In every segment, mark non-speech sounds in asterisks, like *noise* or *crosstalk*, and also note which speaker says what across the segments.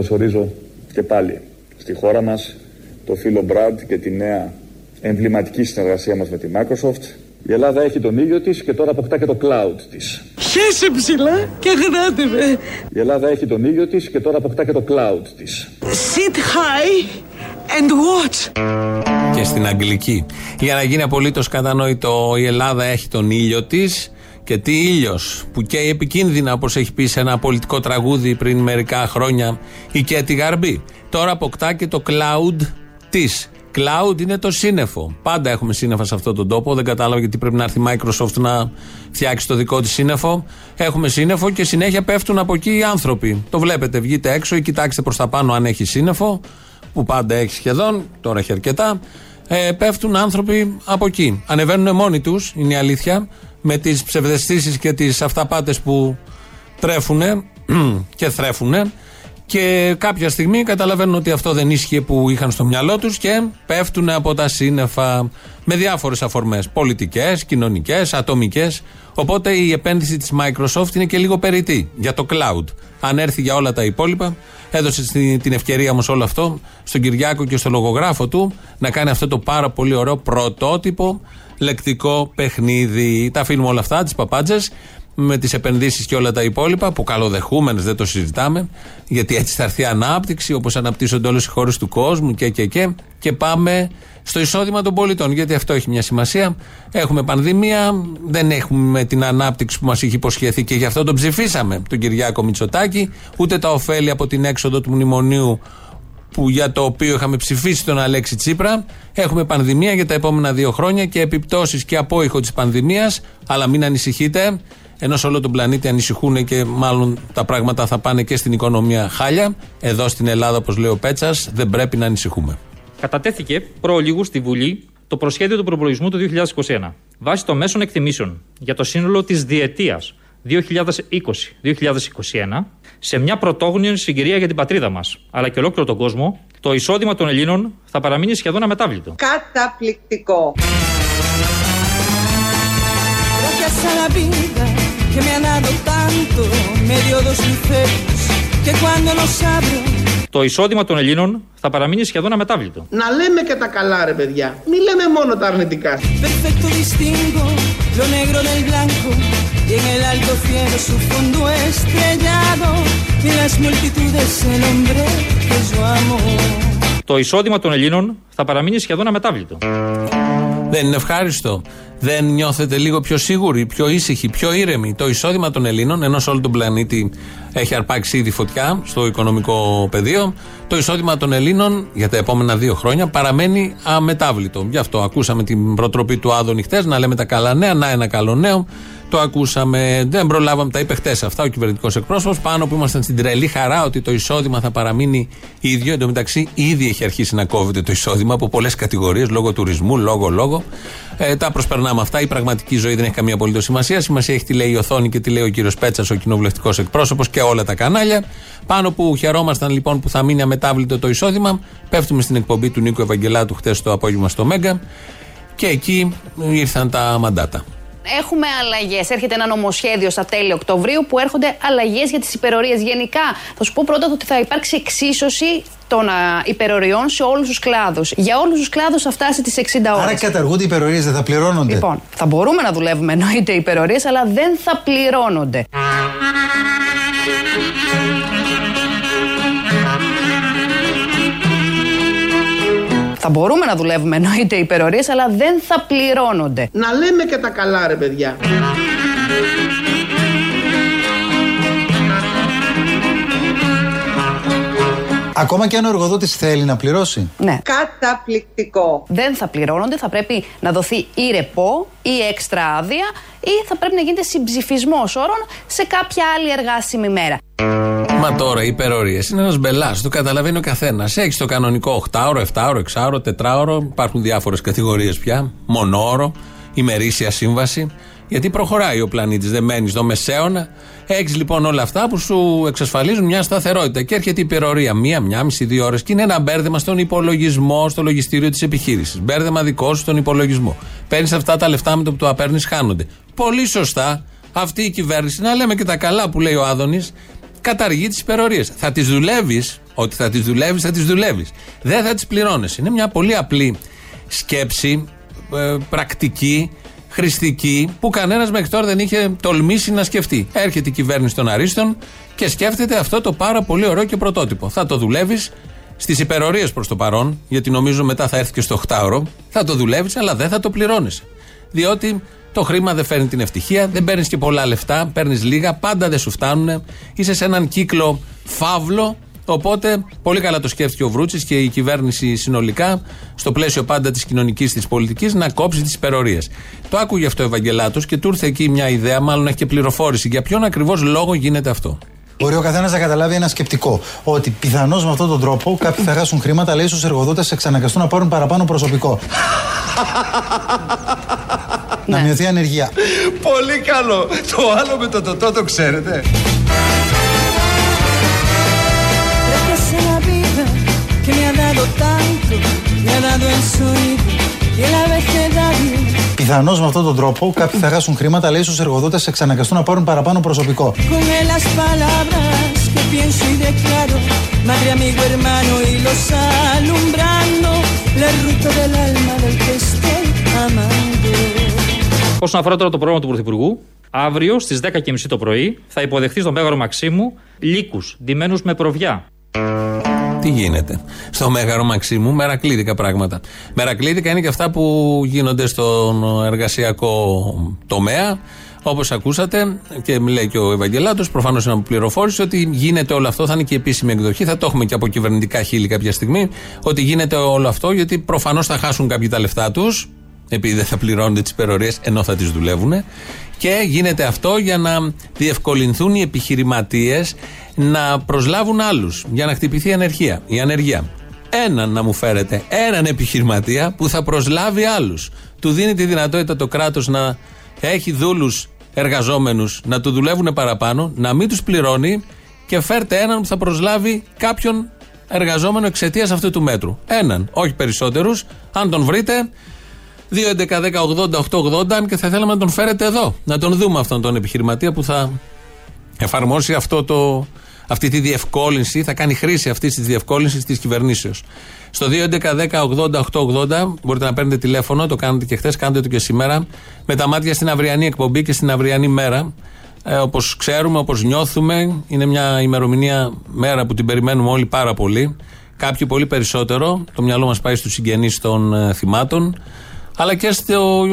Speaker 1: καλωσορίζω και πάλι στη χώρα μας το φίλο Μπραντ και τη νέα εμβληματική συνεργασία μας με τη Microsoft. Η Ελλάδα έχει τον ήλιο της και τώρα αποκτά και το cloud της.
Speaker 2: Χέσε ψηλά και γράτε με.
Speaker 1: Η Ελλάδα έχει τον ήλιο της και τώρα αποκτά και το cloud της.
Speaker 2: Sit high and watch.
Speaker 3: Και στην Αγγλική. Για να γίνει απολύτως κατανόητο, η Ελλάδα έχει τον ήλιο της. Και τι ήλιος που καίει επικίνδυνα, όπως έχει πει σε ένα πολιτικό τραγούδι πριν μερικά χρόνια, η Κέτη Γαρμπή. Τώρα αποκτά και το cloud της. Cloud είναι το σύννεφο. Πάντα έχουμε σύννεφα σε αυτόν τον τόπο. Δεν κατάλαβα γιατί πρέπει να έρθει η Microsoft να φτιάξει το δικό της σύννεφο. Έχουμε σύννεφο και συνέχεια πέφτουν από εκεί οι άνθρωποι. Το βλέπετε, βγείτε έξω ή κοιτάξτε προς τα πάνω αν έχει σύννεφο, που πάντα έχει σχεδόν, τώρα έχει αρκετά. Ε, πέφτουν άνθρωποι από εκεί. Ανεβαίνουν μόνοι τους, είναι η αλήθεια, με τις ψευδεστήσεις και τις αυταπάτες που τρέφουν *clears throat* και θρέφουν. Και κάποια στιγμή καταλαβαίνουν ότι αυτό δεν ίσχυε που είχαν στο μυαλό τους και πέφτουν από τα σύννεφα με διάφορες αφορμές. Πολιτικές, κοινωνικές, ατομικές. Οπότε η επένδυση της Microsoft είναι και λίγο περιττή για το cloud. Αν έρθει για όλα τα υπόλοιπα, έδωσε την ευκαιρία όμω όλο αυτό στον Κυριάκο και στο λογογράφο του να κάνει αυτό το πάρα πολύ ωραίο πρωτότυπο λεκτικό παιχνίδι. Τα αφήνουμε όλα αυτά, τις παπάντζες με τις επενδύσεις και όλα τα υπόλοιπα, που καλοδεχούμενες δεν το συζητάμε, γιατί έτσι θα έρθει ανάπτυξη, όπως αναπτύσσονται όλες οι χώρες του κόσμου και, και, και. Και πάμε στο εισόδημα των πολιτών, γιατί αυτό έχει μια σημασία. Έχουμε πανδημία, δεν έχουμε την ανάπτυξη που μας είχε υποσχεθεί και γι' αυτό τον ψηφίσαμε, τον Κυριάκο Μητσοτάκη, ούτε τα ωφέλη από την έξοδο του μνημονίου που για το οποίο είχαμε ψηφίσει τον Αλέξη Τσίπρα. Έχουμε πανδημία για τα επόμενα δύο χρόνια και επιπτώσεις και απόϊχο της πανδημίας. Αλλά μην ανησυχείτε, ενώ σε όλο τον πλανήτη ανησυχούν και μάλλον τα πράγματα θα πάνε και στην οικονομία χάλια. Εδώ στην Ελλάδα, όπως λέει ο Πέτσας, δεν πρέπει να ανησυχούμε.
Speaker 4: Κατατέθηκε προλίγου στη Βουλή το προσχέδιο του προπολογισμού του 2021 βάσει των μέσων εκτιμήσεων για το σύνολο της διετίας 2020-2021 σε μια πρωτόγνωρη συγκυρία για την πατρίδα μας αλλά και ολόκληρο τον κόσμο, το εισόδημα των Ελλήνων θα παραμείνει σχεδόν αμετάβλητο.
Speaker 5: Καταπληκτικό.
Speaker 2: que me han dado tanto, me dio dos luceros que cuando los abro
Speaker 4: το εισόδημα των Ελλήνων θα παραμείνει σχεδόν αμετάβλητο.
Speaker 5: Να λέμε και τα καλά, ρε παιδιά. Μην λέμε μόνο τα αρνητικά.
Speaker 2: Perfecto distingo lo negro del blanco y en el alto cielo su fondo estrellado y las multitudes el hombre que yo amo.
Speaker 4: Το εισόδημα των Ελλήνων θα παραμείνει σχεδόν αμετάβλητο.
Speaker 3: Δεν είναι ευχάριστο. Δεν νιώθετε λίγο πιο σίγουροι, πιο ήσυχοι, πιο ήρεμοι. Το εισόδημα των Ελλήνων, ενώ σε όλο τον πλανήτη έχει αρπάξει ήδη φωτιά στο οικονομικό πεδίο, το εισόδημα των Ελλήνων για τα επόμενα δύο χρόνια παραμένει αμετάβλητο. Γι' αυτό ακούσαμε την προτροπή του Άδωνη χτες να λέμε τα καλά νέα, να ένα καλό νέο. Το ακούσαμε, δεν προλάβαμε, τα είπε χτες αυτά ο κυβερνητικός εκπρόσωπος. Πάνω που ήμασταν στην τρελή χαρά ότι το εισόδημα θα παραμείνει ίδιο. Εν τω μεταξύ, ήδη έχει αρχίσει να κόβεται το εισόδημα από πολλές κατηγορίες, λόγω τουρισμού, λόγω, λόγω. Ε, τα προσπερνάμε αυτά. Η πραγματική ζωή δεν έχει καμία απολύτως σημασία. Σημασία έχει τι λέει η οθόνη και τι λέει ο κύριος Πέτσας, ο κοινοβουλευτικός εκπρόσωπος και όλα τα κανάλια. Πάνω που χαιρόμασταν λοιπόν που θα μείνει αμετάβλητο το εισόδημα, πέφτουμε στην εκπομπή του Νίκου Ευαγγελάτου χτες το απόγευμα στο Μέγκα και εκεί ήρθαν τα μαντάτα.
Speaker 6: Έχουμε αλλαγές. Έρχεται ένα νομοσχέδιο στα τέλη Οκτωβρίου που έρχονται αλλαγές για τις υπερορίες. Γενικά, θα σου πω πρώτα ότι θα υπάρξει εξίσωση των υπεροριών σε όλους τους κλάδους. Για όλους τους κλάδους θα φτάσει τις 60 ώρες.
Speaker 7: Άρα καταργούνται οι υπερορίες, δεν θα πληρώνονται.
Speaker 6: Λοιπόν, θα μπορούμε να δουλεύουμε εννοείται υπερορίες, αλλά δεν θα πληρώνονται. Θα μπορούμε να δουλεύουμε εννοείται υπερορίες, αλλά δεν θα πληρώνονται.
Speaker 5: Να λέμε και τα καλά ρε παιδιά.
Speaker 7: Ακόμα και αν ο εργοδότης θέλει να πληρώσει.
Speaker 6: Ναι.
Speaker 5: Καταπληκτικό.
Speaker 6: Δεν θα πληρώνονται, θα πρέπει να δοθεί ή ρεπό ή έξτρα άδεια ή θα πρέπει να γίνεται συμψηφισμός όρων σε κάποια άλλη εργάσιμη μέρα.
Speaker 3: Μα τώρα οι υπερορίες είναι ένας μπελάς, το καταλαβαίνει ο καθένας. Έχεις το κανονικό 8ωρο, 7ωρο, 6ωρο, 4ωρο, υπάρχουν διάφορες κατηγορίες πια, μονόωρο, ημερήσια σύμβαση. Γιατί προχωράει ο πλανήτης, δεν μένεις στο μεσαίωνα. Έχεις λοιπόν όλα αυτά που σου εξασφαλίζουν μια σταθερότητα. Και έρχεται η υπερορία μία, μία, μισή, δύο ώρες και είναι ένα μπέρδεμα στον υπολογισμό, στο λογιστήριο της επιχείρησης. Μπέρδεμα δικό σου στον υπολογισμό. Παίρνεις αυτά τα λεφτά με το που το απέρνεις, χάνονται. Πολύ σωστά αυτή η κυβέρνηση, να λέμε και τα καλά που λέει ο Άδωνης, καταργεί τις υπερορίες. Θα τις δουλεύεις, Ότι θα τις δουλεύεις, θα τις δουλεύεις. Δεν θα τις πληρώνεις. Είναι μια πολύ απλή σκέψη, ε, πρακτική, χρηστική, που κανένας μέχρι τώρα δεν είχε τολμήσει να σκεφτεί. Έρχεται η κυβέρνηση των Αρίστων και σκέφτεται αυτό το πάρα πολύ ωραίο και πρωτότυπο. Θα το δουλεύεις στις υπερορίες προς το παρόν, γιατί νομίζω μετά θα έρθει και στο 8ωρο. Θα το δουλεύεις, αλλά δεν θα το πληρώνεις. Διότι το χρήμα δεν φέρνει την ευτυχία, δεν παίρνεις και πολλά λεφτά, παίρνεις λίγα, πάντα δεν σου φτάνουν. Είσαι σε έναν κύκλο φαύλο. Οπότε, πολύ καλά το σκέφτηκε ο Βρούτσης και η κυβέρνηση συνολικά, στο πλαίσιο πάντα της κοινωνικής της πολιτικής, να κόψει τις υπερορίες. Το άκουγε αυτό ο Ευαγγελάτος και του ήρθε εκεί μια ιδέα, μάλλον έχει και πληροφόρηση για ποιον ακριβώς λόγο γίνεται αυτό;
Speaker 7: Μπορεί ο καθένας να καταλάβει ένα σκεπτικό. Ότι πιθανώς με αυτόν τον τρόπο κάποιοι θα χάσουν χρήματα, αλλά ίσως εργοδότες εξαναγκαστούν να πάρουν παραπάνω προσωπικό. *laughs* να μειωθεί η ανεργία.
Speaker 8: Πολύ καλό. Το άλλο με το τοτό το ξέρετε.
Speaker 2: Gracias a la vida que me ha dado tanto, me ha dado el sonido y el abecedario.
Speaker 7: Πιθανώς με αυτόν τον τρόπο κάποιοι θα χάσουν χρήματα, αλλά ίσως εργοδότες εξαναγκαστούν να πάρουν παραπάνω προσωπικό.
Speaker 4: Όσον αφορά τώρα το πρόγραμμα του Πρωθυπουργού, αύριο στις 10.30 το πρωί θα υποδεχθεί στον Μέγαρο Μαξίμου λύκους ντυμένους με προβιά.
Speaker 3: Τι γίνεται; Στο Μέγαρο Μαξίμου, μερακλήδικα πράγματα. Μερακλήδικα είναι και αυτά που γίνονται στον εργασιακό τομέα. Όπως ακούσατε και λέει και ο Ευαγγελάτος, προφανώς είναι από πληροφόρηση ότι γίνεται όλο αυτό. Θα είναι και η επίσημη εκδοχή. Θα το έχουμε και από κυβερνητικά χείλη κάποια στιγμή. Ότι γίνεται όλο αυτό γιατί προφανώς θα χάσουν κάποιοι τα λεφτά τους. Επειδή δεν θα πληρώνονται τις υπερορίες ενώ θα τις δουλεύουν. Και γίνεται αυτό για να διευκολυνθούν οι επιχειρηματίες να προσλάβουν άλλους. Για να χτυπηθεί η ανεργία. Η ανεργία. Έναν να μου φέρετε, έναν επιχειρηματία που θα προσλάβει άλλους. Του δίνει τη δυνατότητα το κράτος να έχει δούλους εργαζόμενους να του δουλεύουν παραπάνω, να μην τους πληρώνει και φέρτε έναν που θα προσλάβει κάποιον εργαζόμενο εξαιτίας αυτού του μέτρου. Έναν, όχι περισσότερους. Αν τον βρείτε, 2.11.10.80.880 αν και θα θέλαμε να τον φέρετε εδώ. Να τον δούμε αυτόν τον επιχειρηματία που θα εφαρμόσει αυτό το, αυτή τη διευκόλυνση, θα κάνει χρήση αυτής της διευκόλυνσης της κυβερνήσεως. Στο 2.11.10.80.880 μπορείτε να παίρνετε τηλέφωνο, το κάνετε και χθες, κάντε το και σήμερα, με τα μάτια στην αυριανή εκπομπή και στην αυριανή μέρα. Ε, όπως ξέρουμε, όπως νιώθουμε, είναι μια ημερομηνία μέρα που την περιμένουμε όλοι πάρα πολύ. Κάποιοι πολύ περισσότερο. Το μυαλό μας πάει στους συγγενείς των ε, θυμάτων αλλά και στο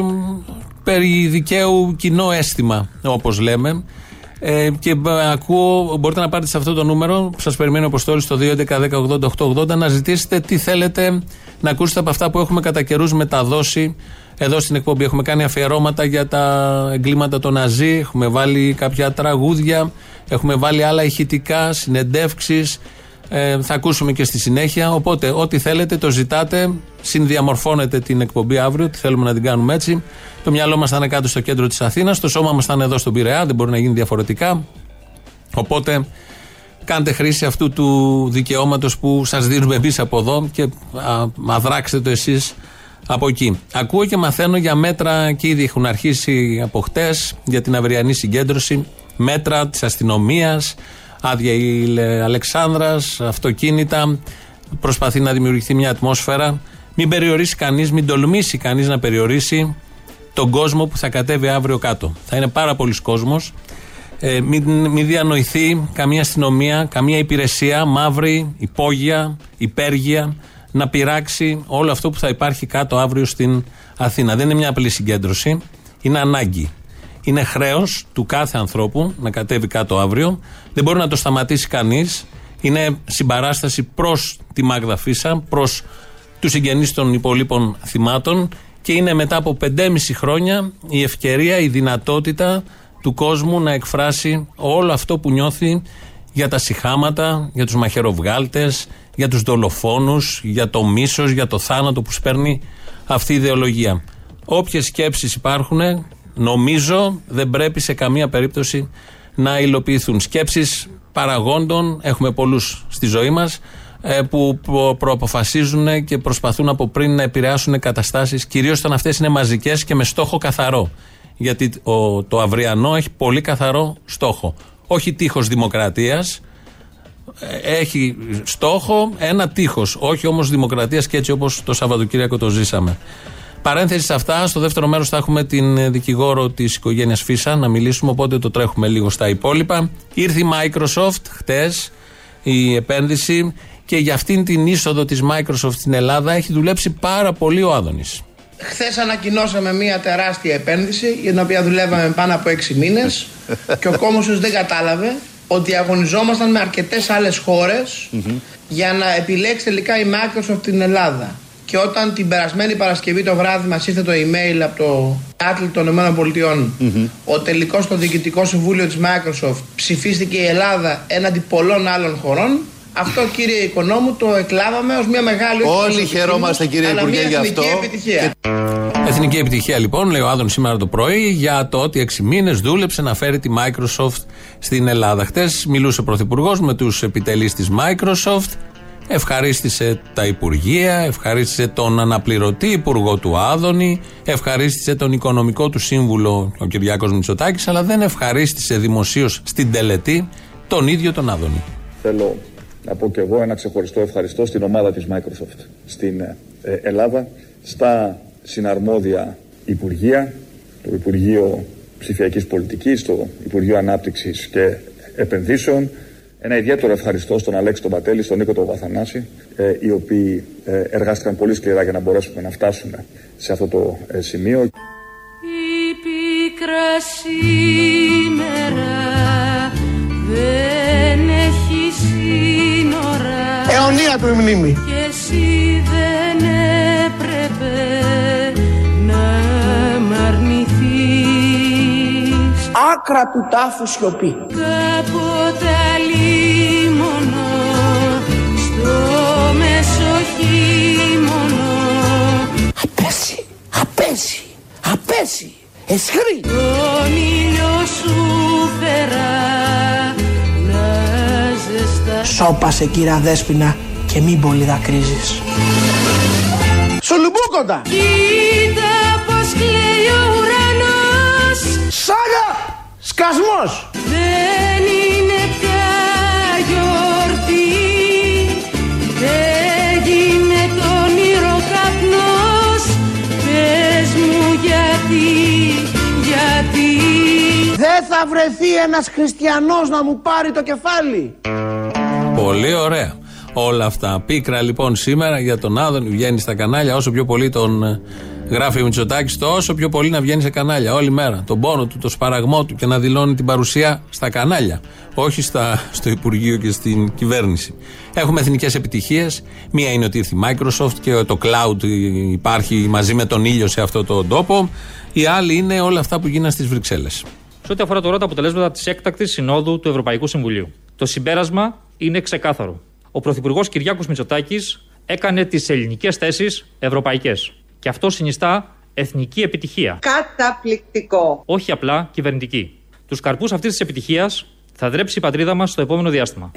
Speaker 3: περί δικαίου κοινό αίσθημα, όπως λέμε. Ε, και ακούω, μπορείτε να πάρετε σε αυτό το νούμερο που σας περιμένει ο Αποστόλης στο 2.11.10.80.880 να ζητήσετε τι θέλετε να ακούσετε από αυτά που έχουμε κατά καιρούς μεταδώσει εδώ στην εκπομπή. Έχουμε κάνει αφιερώματα για τα εγκλήματα των Ναζί, έχουμε βάλει κάποια τραγούδια, έχουμε βάλει άλλα ηχητικά, συνεντεύξεις. Ε, θα ακούσουμε και στη συνέχεια. Οπότε, ό,τι θέλετε, το ζητάτε. Συνδιαμορφώνετε την εκπομπή αύριο. Τι θέλουμε να την κάνουμε έτσι. Το μυαλό μας θα είναι κάτω στο κέντρο της Αθήνας. Το σώμα μας θα είναι εδώ στον Πειραιά. Δεν μπορεί να γίνει διαφορετικά. Οπότε, κάντε χρήση αυτού του δικαιώματος που σας δίνουμε εμείς από εδώ και αδράξτε το εσείς από εκεί. Ακούω και μαθαίνω για μέτρα και ήδη έχουν αρχίσει από χτες για την αυριανή συγκέντρωση. Μέτρα της αστυνομίας, άδεια η Αλεξάνδρας, αυτοκίνητα. Προσπαθεί να δημιουργηθεί μια ατμόσφαιρα. Μην περιορίσει κανείς, μην τολμήσει κανείς να περιορίσει τον κόσμο που θα κατέβει αύριο κάτω. Θα είναι πάρα πολλοί κόσμος. Ε, μην, μην διανοηθεί καμία αστυνομία, καμία υπηρεσία, μαύρη, υπόγεια, υπέργεια, να πειράξει όλο αυτό που θα υπάρχει κάτω αύριο στην Αθήνα. Δεν είναι μια απλή συγκέντρωση, είναι ανάγκη. Είναι χρέος του κάθε ανθρώπου να κατέβει κάτω αύριο. Δεν μπορεί να το σταματήσει κανείς. Είναι συμπαράσταση προς τη Μάγδα Φίσα, προς τους συγγενείς των υπολείπων θυμάτων και είναι μετά από 5,5 χρόνια η ευκαιρία, η δυνατότητα του κόσμου να εκφράσει όλο αυτό που νιώθει για τα συχάματα, για τους μαχαιροβγάλτες, για τους δολοφόνους, για το μίσος, για το θάνατο που σπέρνει αυτή η ιδεολογία. Όποιες σκέψεις υπάρχουν νομίζω δεν πρέπει σε καμία περίπτωση να υλοποιηθούν. Σκέψεις παραγόντων, έχουμε πολλούς στη ζωή μας, ε, που προαποφασίζουν και προσπαθούν από πριν να επηρεάσουν καταστάσεις, κυρίως όταν αυτές είναι μαζικές και με στόχο καθαρό. Γιατί το αυριανό έχει πολύ καθαρό στόχο. Όχι τείχος δημοκρατίας, ε, έχει στόχο ένα τείχος. Όχι όμως δημοκρατίας και έτσι όπως το Σαββατοκύριακο το ζήσαμε. Παρένθεση σε αυτά, στο δεύτερο μέρος θα έχουμε την δικηγόρο της οικογένειας Φίσα να μιλήσουμε, οπότε το τρέχουμε λίγο στα υπόλοιπα. Ήρθε η Microsoft χτες, η επένδυση, και για αυτήν την είσοδο της Microsoft στην Ελλάδα έχει δουλέψει πάρα πολύ ο Άδωνης.
Speaker 5: Χθες ανακοινώσαμε μια τεράστια επένδυση για την οποία δουλεύαμε πάνω από 6 μήνες *laughs* και ο Κόμωσο δεν κατάλαβε ότι αγωνιζόμασταν με αρκετές άλλες για να επιλέξει τελικά η Microsoft την Ελλάδα. Και όταν την περασμένη Παρασκευή το βράδυ μας ήρθε το email από το Άτλ των ΗΠΑ, ο τελικός στο Διοικητικό Συμβούλιο της Microsoft ψηφίστηκε η Ελλάδα έναντι πολλών άλλων χωρών, αυτό κύριε Οικονόμου το εκλάβαμε ως μια μεγάλη
Speaker 9: Όλοι χαιρόμαστε κύριε Υπουργέ για αυτό.
Speaker 5: Επιτυχία.
Speaker 3: Εθνική επιτυχία λοιπόν, λέει ο Άδων σήμερα το πρωί, για το ότι 6 μήνες δούλεψε να φέρει τη Microsoft στην Ελλάδα. Χτες μιλούσε ο Πρωθυπουργός με τους επιτελείς της Microsoft. Ευχαρίστησε τα Υπουργεία, ευχαρίστησε τον αναπληρωτή Υπουργό του Άδωνη, ευχαρίστησε τον οικονομικό του σύμβουλο, ο Κυριάκος Μητσοτάκης, αλλά δεν ευχαρίστησε δημοσίως στην τελετή τον ίδιο τον Άδωνη.
Speaker 1: Θέλω να πω και εγώ ένα ξεχωριστό ευχαριστώ στην ομάδα της Microsoft στην ε, Ελλάδα, στα συναρμόδια Υπουργεία, το Υπουργείο Ψηφιακής Πολιτικής, το Υπουργείο Ανάπτυξης και Επενδύσεων, ένα ιδιαίτερο ευχαριστώ στον Αλέξη τον Πατέλη, στον Νίκο τον Βαθανάση, ε, οι οποίοι ε, εργάστηκαν πολύ σκληρά για να μπορέσουμε να φτάσουμε σε αυτό το ε, σημείο.
Speaker 2: Η πίκρα σήμερα δεν έχει σύνορα
Speaker 5: Αιωνία του η μνήμη.
Speaker 2: και εσύ δεν έπρεπε
Speaker 5: Άκρα του τάφου σιωπή.
Speaker 2: Κάποτε αλίμονο στο μεσοχήμονο
Speaker 5: Απέσει, απέσει, απέσει. Εσχρή.
Speaker 2: τον ήλιο σου φέρα να ζεστά
Speaker 5: Σώπασε κύρα Δέσποινα και μην πολύ δακρύζεις. Σουλουμπούκοντα.
Speaker 2: Κοίτα
Speaker 5: Σκασμός.
Speaker 2: Δεν είναι πια γιορτή Έγινε το όνειρο καπνός Πες μου γιατί, γιατί
Speaker 5: Δεν θα βρεθεί ένας χριστιανός να μου πάρει το κεφάλι.
Speaker 3: Πολύ ωραία. Όλα αυτά. Πίκρα λοιπόν σήμερα για τον Άδωνη βγαίνει στα κανάλια. Όσο πιο πολύ τον ε, γράφει ο Μητσοτάκης, τόσο πιο πολύ να βγαίνει σε κανάλια όλη μέρα. Τον πόνο του, το σπαραγμό του και να δηλώνει την παρουσία στα κανάλια. Όχι στα, στο Υπουργείο και στην κυβέρνηση. Έχουμε εθνικές επιτυχίες. Μία είναι ότι ήρθε η Microsoft και το cloud υπάρχει μαζί με τον ήλιο σε αυτό το τόπο. Η άλλη είναι όλα αυτά που γίνανε στις Βρυξέλλες.
Speaker 4: Σε ό,τι αφορά τώρα τα αποτελέσματα της έκτακτης συνόδου του Ευρωπαϊκού Συμβουλίου. Το συμπέρασμα είναι ξεκάθαρο. Ο Πρωθυπουργός Κυριάκος Μητσοτάκης έκανε τις ελληνικές θέσεις ευρωπαϊκές. Και αυτό συνιστά εθνική επιτυχία.
Speaker 10: Καταπληκτικό.
Speaker 4: Όχι απλά κυβερνητική. Τους καρπούς αυτής της επιτυχίας θα δρέψει η πατρίδα μας στο επόμενο διάστημα.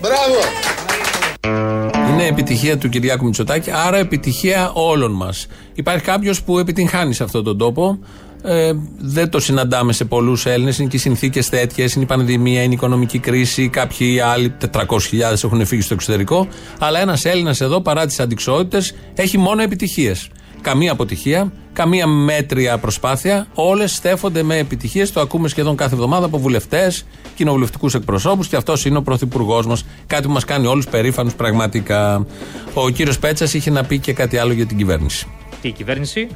Speaker 3: Είναι επιτυχία του Κυριάκου Μητσοτάκη, άρα επιτυχία όλων μας. Υπάρχει κάποιος που επιτυγχάνει σε αυτόν τον τόπο; Ε, δεν το συναντάμε σε πολλούς Έλληνες. Είναι και οι συνθήκες τέτοιες. Είναι η πανδημία, είναι η οικονομική κρίση. Κάποιοι άλλοι, 400.000 έχουν φύγει στο εξωτερικό. Αλλά ένας Έλληνας εδώ, παρά τις αντικσότητες, έχει μόνο επιτυχίες. Καμία αποτυχία, καμία μέτρια προσπάθεια. Όλες στέφονται με επιτυχίες. Το ακούμε σχεδόν κάθε εβδομάδα από βουλευτές, κοινοβουλευτικούς εκπροσώπους και αυτός είναι ο πρωθυπουργός μας. Κάτι που μας κάνει όλους περήφανους πραγματικά. Ο κύριος Πέτσας είχε να πει και κάτι άλλο για την κυβέρνηση.
Speaker 4: Και η κυβέρνηση,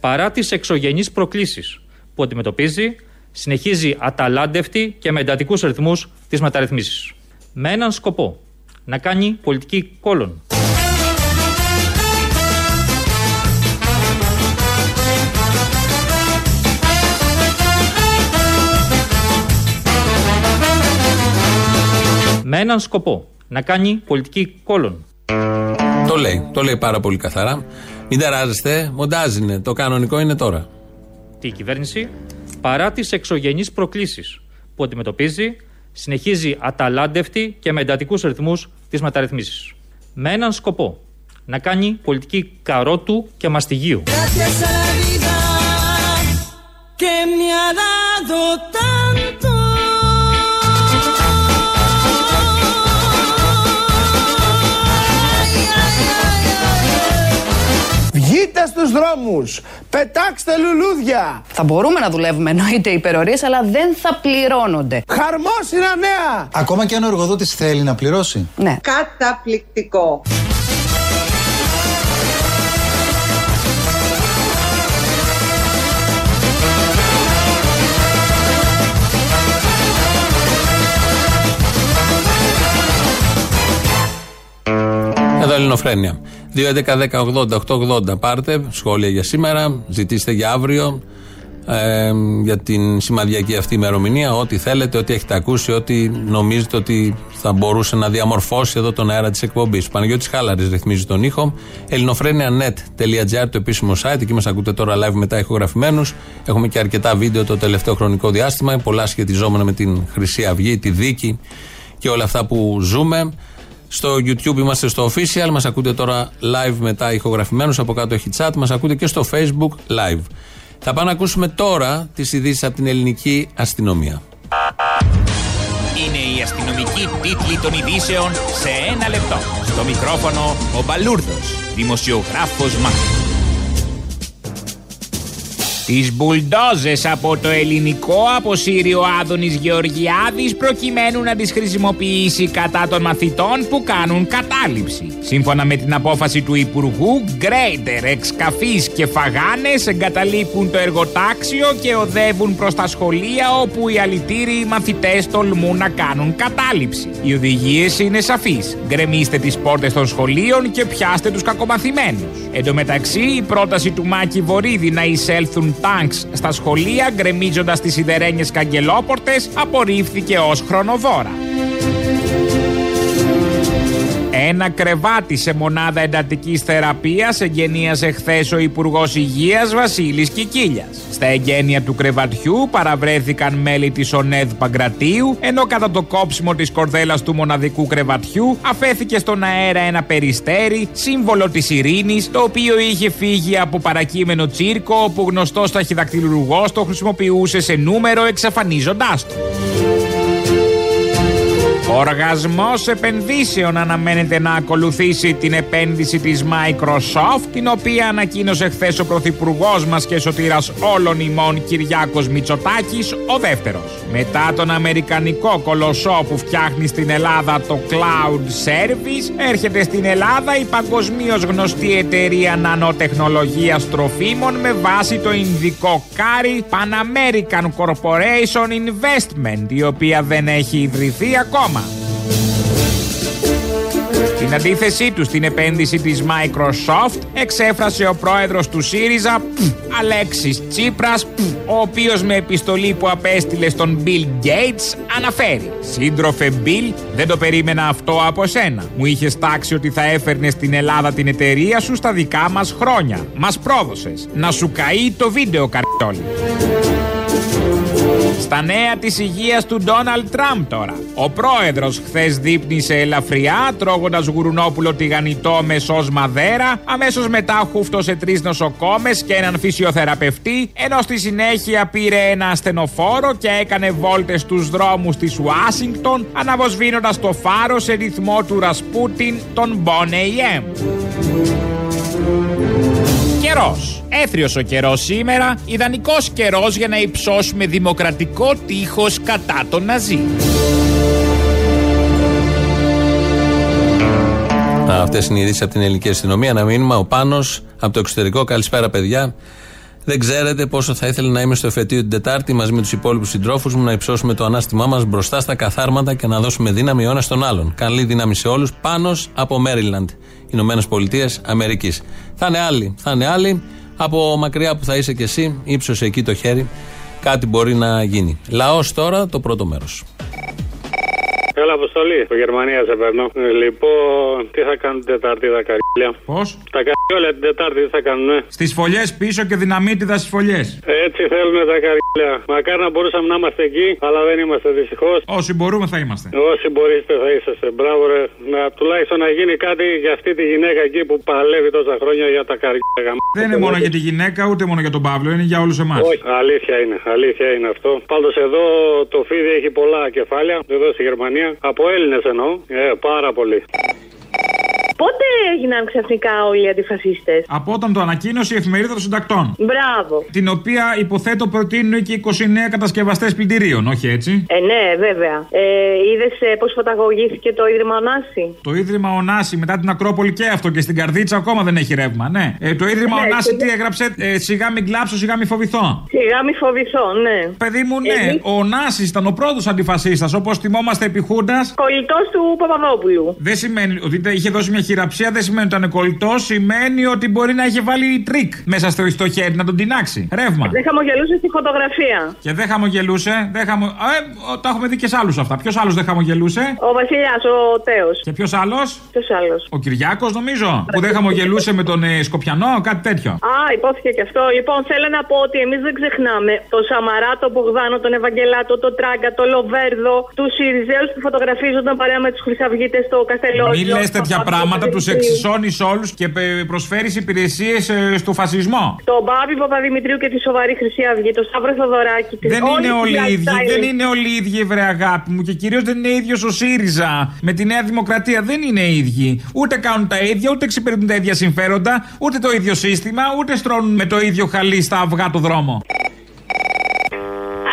Speaker 4: παρά τις εξωγενείς προκλήσεις που αντιμετωπίζει, συνεχίζει αταλάντευτη και με εντατικούς ρυθμούς τις μεταρρυθμίσεις. Με έναν σκοπό, να κάνει πολιτική κόλων. Με έναν σκοπό, να κάνει πολιτική κόλων.
Speaker 3: Το λέει, το λέει πάρα πολύ καθαρά. Μην ταράζεστε, μοντάζ είναι. Το κανονικό είναι τώρα.
Speaker 4: Και η κυβέρνηση, παρά τις εξωγενείς προκλήσεις που αντιμετωπίζει, συνεχίζει αταλάντευτη και με εντατικούς ρυθμούς τις μεταρρυθμίσεις. Με έναν σκοπό, να κάνει πολιτική καρότου και μαστιγίου.
Speaker 2: Gracias a
Speaker 5: στους δρόμους. Πετάξτε λουλούδια.
Speaker 6: Θα μπορούμε να δουλεύουμε εννοείται υπερορίες, αλλά δεν θα πληρώνονται.
Speaker 5: Χαρμόσυνα νέα.
Speaker 7: Ακόμα και αν ο εργοδότης θέλει να πληρώσει.
Speaker 6: Ναι.
Speaker 10: Καταπληκτικό.
Speaker 3: Εδώ Ελληνοφρένια. 2.11.10.80.880 πάρτε σχόλια για σήμερα, ζητήστε για αύριο, ε, για την σημαδιακή αυτή ημερομηνία, ό,τι θέλετε, ό,τι έχετε ακούσει, ό,τι νομίζετε ότι θα μπορούσε να διαμορφώσει εδώ τον αέρα της εκπομπής. Παναγιώτης Χάλαρης ρυθμίζει τον ήχο. ελληνοφρένια.net.gr το επίσημο site, εκεί μας ακούτε τώρα live μετά ηχογραφημένους. Έχουμε και αρκετά βίντεο το τελευταίο χρονικό διάστημα, πολλά σχετιζόμενα με την Χρυσή Αυγή, τη δίκη και όλα αυτά που ζούμε. Στο YouTube είμαστε στο official, μας ακούτε τώρα live μετά ηχογραφημένους, από κάτω έχει chat, μας ακούτε και στο Facebook live. Θα πάμε να ακούσουμε τώρα τις ειδήσεις από την ελληνική αστυνομία.
Speaker 11: Είναι η αστυνομική τίτλη των ειδήσεων σε ένα λεπτό. Στο μικρόφωνο ο Μπαλούρδος, δημοσιογράφος Μάρκος. Τις μπουλντόζες από το ελληνικό αποσύρει ο Άδωνης Γεωργιάδης προκειμένου να τις χρησιμοποιήσει κατά των μαθητών που κάνουν κατάληψη. Σύμφωνα με την απόφαση του Υπουργού, γκρέιντερ, εξκαφείς και φαγάνες εγκαταλείπουν το εργοτάξιο και οδεύουν προς τα σχολεία όπου οι αλητήριοι μαθητές τολμούν να κάνουν κατάληψη. Οι οδηγίες είναι σαφείς. Γκρεμίστε τις πόρτες των σχολείων και πιάστε τους κακομαθημένους. Εν τω μεταξύ, η πρόταση του Μάκη Βορύδη να εισέλθουν τάγκς στα σχολεία γκρεμίζοντας τις σιδερένιες καγκελόπορτες απορρίφθηκε ως χρονοβόρα. Ένα κρεβάτι σε μονάδα εντατικής θεραπείας εγγενίασε χθες ο Υπουργός Υγείας Βασίλης Κικίλιας. Στα εγγένεια του κρεβατιού παραβρέθηκαν μέλη της ΟΝΕΔ Παγκρατίου, ενώ κατά το κόψιμο της κορδέλας του μοναδικού κρεβατιού αφέθηκε στον αέρα ένα περιστέρι, σύμβολο της ειρήνης, το οποίο είχε φύγει από παρακείμενο τσίρκο, όπου γνωστός ταχυδακτυλουργός το χρησιμοποιούσε σε νούμερο εξαφανίζοντάς το. Ο οργασμός επενδύσεων αναμένεται να ακολουθήσει την επένδυση της Microsoft, την οποία ανακοίνωσε χθες ο Πρωθυπουργός μας και σωτήρας όλων ημών Κυριάκος Μητσοτάκης, ο δεύτερος. Μετά τον Αμερικανικό κολοσσό που φτιάχνει στην Ελλάδα το Cloud Service, έρχεται στην Ελλάδα η παγκοσμίως γνωστή εταιρεία νανοτεχνολογίας τροφίμων με βάση το Ινδικό Κάρι Pan American Corporation Investment, η οποία δεν έχει ιδρυθεί ακόμα. Στην αντίθεσή του στην επένδυση της Microsoft εξέφρασε ο πρόεδρος του ΣΥΡΙΖΑ Αλέξης Τσίπρας ο οποίος με επιστολή που απέστειλε στον Bill Gates αναφέρει «Σύντροφε Bill, δεν το περίμενα αυτό από σένα. Μου είχες τάξει ότι θα έφερνες στην Ελλάδα την εταιρεία σου στα δικά μας χρόνια. Μας πρόδωσες. Να σου καεί το βίντεο καρτόλι». Στα νέα της υγείας του Ντόναλτ Τραμπ τώρα. Ο πρόεδρος χθες δείπνησε ελαφριά τρώγοντας γουρουνόπουλο τηγανιτό με σως μαδέρα, αμέσως μετά χούφτωσε τρεις νοσοκόμες και έναν φυσιοθεραπευτή, ενώ στη συνέχεια πήρε ένα ασθενοφόρο και έκανε βόλτες στους δρόμους της Ουάσιγκτον, αναβοσβήνοντας το φάρος σε ρυθμό του Ρασπούτιν τον Bon AM. Καιρός. Έθριος ο καιρός σήμερα, ιδανικός καιρός για να υψώσουμε δημοκρατικό τείχος κατά τον Ναζί.
Speaker 3: Αυτές είναι οι ειδήσεις από την ελληνική αστυνομία. Ένα μήνυμα, ο Πάνος από το εξωτερικό. Καλησπέρα, παιδιά. Δεν ξέρετε πόσο θα ήθελα να είμαι στο εφετείο την Τετάρτη μαζί με τους υπόλοιπους συντρόφους μου να υψώσουμε το ανάστημά μας μπροστά στα καθάρματα και να δώσουμε δύναμη ο ένας στον άλλον. Καλή δύναμη σε όλους. Πάνω από Μέριλαντ, Ηνωμένες Πολιτείες Αμερικής. Θα είναι άλλοι. Θα είναι άλλοι. Από μακριά που θα είσαι κι εσύ, ύψωσε εκεί το χέρι. Κάτι μπορεί να γίνει. Λαός τώρα, το πρώτο μέρος.
Speaker 12: Έλα, Αποστολή. Στο Γερμανία σε παίρνω. Ε, Λοιπόν, τι θα κάνουν την Τετάρτη τα καρδιά.
Speaker 4: Πώς;
Speaker 12: Τα καρδιά την Τετάρτη τι θα κάνουν,
Speaker 4: Στις φωλιές πίσω και δυναμίτιδα στις φωλιές.
Speaker 12: Έτσι θέλουν τα καρδιά. Μακάρι να μπορούσαμε να είμαστε εκεί, αλλά δεν είμαστε δυστυχώς.
Speaker 4: Όσοι μπορούμε θα είμαστε.
Speaker 12: Όσοι μπορείτε θα είσαστε. Μπράβο, ρε. Να τουλάχιστον να γίνει κάτι για αυτή τη γυναίκα εκεί που παλεύει τόσα χρόνια για τα καρδιά.
Speaker 4: Δεν είναι μόνο για τη γυναίκα, ούτε μόνο για τον Παύλο, είναι για όλους εμάς.
Speaker 12: Όχι, αλήθεια είναι, αλήθεια είναι αυτό. Πάντως εδώ το φίδι έχει πολλά κεφάλια, εδώ στη Γερμανία. Από Έλληνες εννοώ. Ε, πάρα πολύ.
Speaker 13: Πότε έγιναν ξαφνικά όλοι οι αντιφασίστες;
Speaker 11: Από όταν το ανακοίνωσε η εφημερίδα των συντακτών.
Speaker 13: Μπράβο.
Speaker 11: Την οποία υποθέτω προτείνουν και 29 κατασκευαστές πλυντηρίων, όχι έτσι;
Speaker 13: Ε, ναι, βέβαια. Ε, Είδες πώς φωταγωγήθηκε το Ίδρυμα Ωνάση.
Speaker 11: Το Ίδρυμα Ωνάση μετά την Ακρόπολη και αυτό και στην Καρδίτσα ακόμα δεν έχει ρεύμα, ναι. Ε, το Ίδρυμα
Speaker 13: Ναι,
Speaker 11: Ωνάση
Speaker 13: και-
Speaker 11: τι έγραψε, ε, σιγά μην κλάψω, σιγά μην φοβηθώ.
Speaker 13: Σιγά μη φοβηθώ, ναι.
Speaker 11: Παιδί μου, ναι,
Speaker 13: Εμείς-
Speaker 11: ο Ωνάσης ήταν ο πρώτος αντιφασίστας, όπως θυμόμαστε επί Χούντας.
Speaker 13: Κολλητός του Παπαδόπουλου.
Speaker 11: Δεν σημαίνει ότι είτε είχε δώσει μια χειραψία, δεν σημαίνει ότι ήταν κολλητός, σημαίνει ότι μπορεί να είχε βάλει τρικ μέσα στο, στο χέρι να τον τεινάξει. Ρεύμα.
Speaker 13: Δεν χαμογελούσε στη φωτογραφία.
Speaker 11: Και δεν χαμογελούσε. Δεν χαμο... ε, ο- τα έχουμε δει και σε άλλους αυτά. Ποιος άλλος δεν χαμογελούσε;
Speaker 13: Ο Βασιλιάς, ο Τέος.
Speaker 11: Και ποιος άλλος;
Speaker 13: Ποιος άλλος;
Speaker 11: Ο Κυριάκος, νομίζω. Που δεν χαμογελούσε με τον ε, Σκοπιανό, κάτι τέτοιο.
Speaker 13: Α, υπόθηκε και αυτό. Λοιπόν, θέλω να πω ότι εμείς δεν ξεχνάμε το Σαμαρά, τον Μπογδάνο, τον Ευαγγελάτο, τον Τράγκα, τον Λοβέρδο, τους Σιριζέου που φωτογραφίζονταν παρέα με τους Χρυσαυγίτες στο Καστελόριο.
Speaker 11: Μην λε τέτοια πράγματα, τους εξισώνεις όλους και προσφέρεις υπηρεσίες στο φασισμό.
Speaker 13: Τον Μπάμπη Παπαδημητρίου και τη σοβαρή Χρυσή Αυγή, τον Σταύρο Θοδωράκη. τη-
Speaker 11: Δεν
Speaker 13: όλη
Speaker 11: είναι
Speaker 13: τη
Speaker 11: όλοι οι ίδιοι,
Speaker 13: lifestyle.
Speaker 11: δεν είναι όλοι οι ίδιοι, βρε αγάπη μου. Και κυρίως δεν είναι ίδιος ο ΣΥΡΙΖΑ με τη Νέα Δημοκρατία. Δεν είναι ίδιοι. Ούτε κάνουν τα ίδια, ούτε εξυπηρετούν τα ίδια συμφέροντα, ούτε το ίδιο σύστημα, ούτε στρώνουν με το ίδιο χαλί στα αυγά το δρόμο.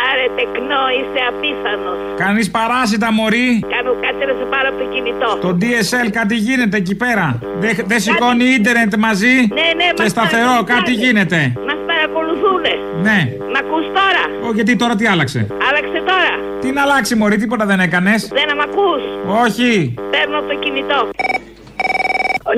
Speaker 14: Άρε τεκνό, είσαι απίθανος.
Speaker 11: Κάνει παράσιτα, Μωρή.
Speaker 14: Κάνω κάτι να σε πάρω από το κινητό.
Speaker 11: Το DSL κάτι γίνεται εκεί πέρα; Δεν δεν σηκώνει ίντερνετ μαζί.
Speaker 14: Ναι, ναι,
Speaker 11: Και
Speaker 14: μας
Speaker 11: σταθερό,
Speaker 14: παρακολουθάνε.
Speaker 11: κάτι γίνεται;
Speaker 14: Μας παρακολουθούνε.
Speaker 11: Ναι.
Speaker 14: Μ' ακούς τώρα;
Speaker 11: Ω, γιατί τώρα τι άλλαξε;
Speaker 14: Άλλαξε τώρα.
Speaker 11: Τι να αλλάξει, Μωρή, τίποτα δεν έκανες;
Speaker 14: Δεν να μ' ακούς.
Speaker 11: Όχι.
Speaker 14: Παίρνω από το κινητό.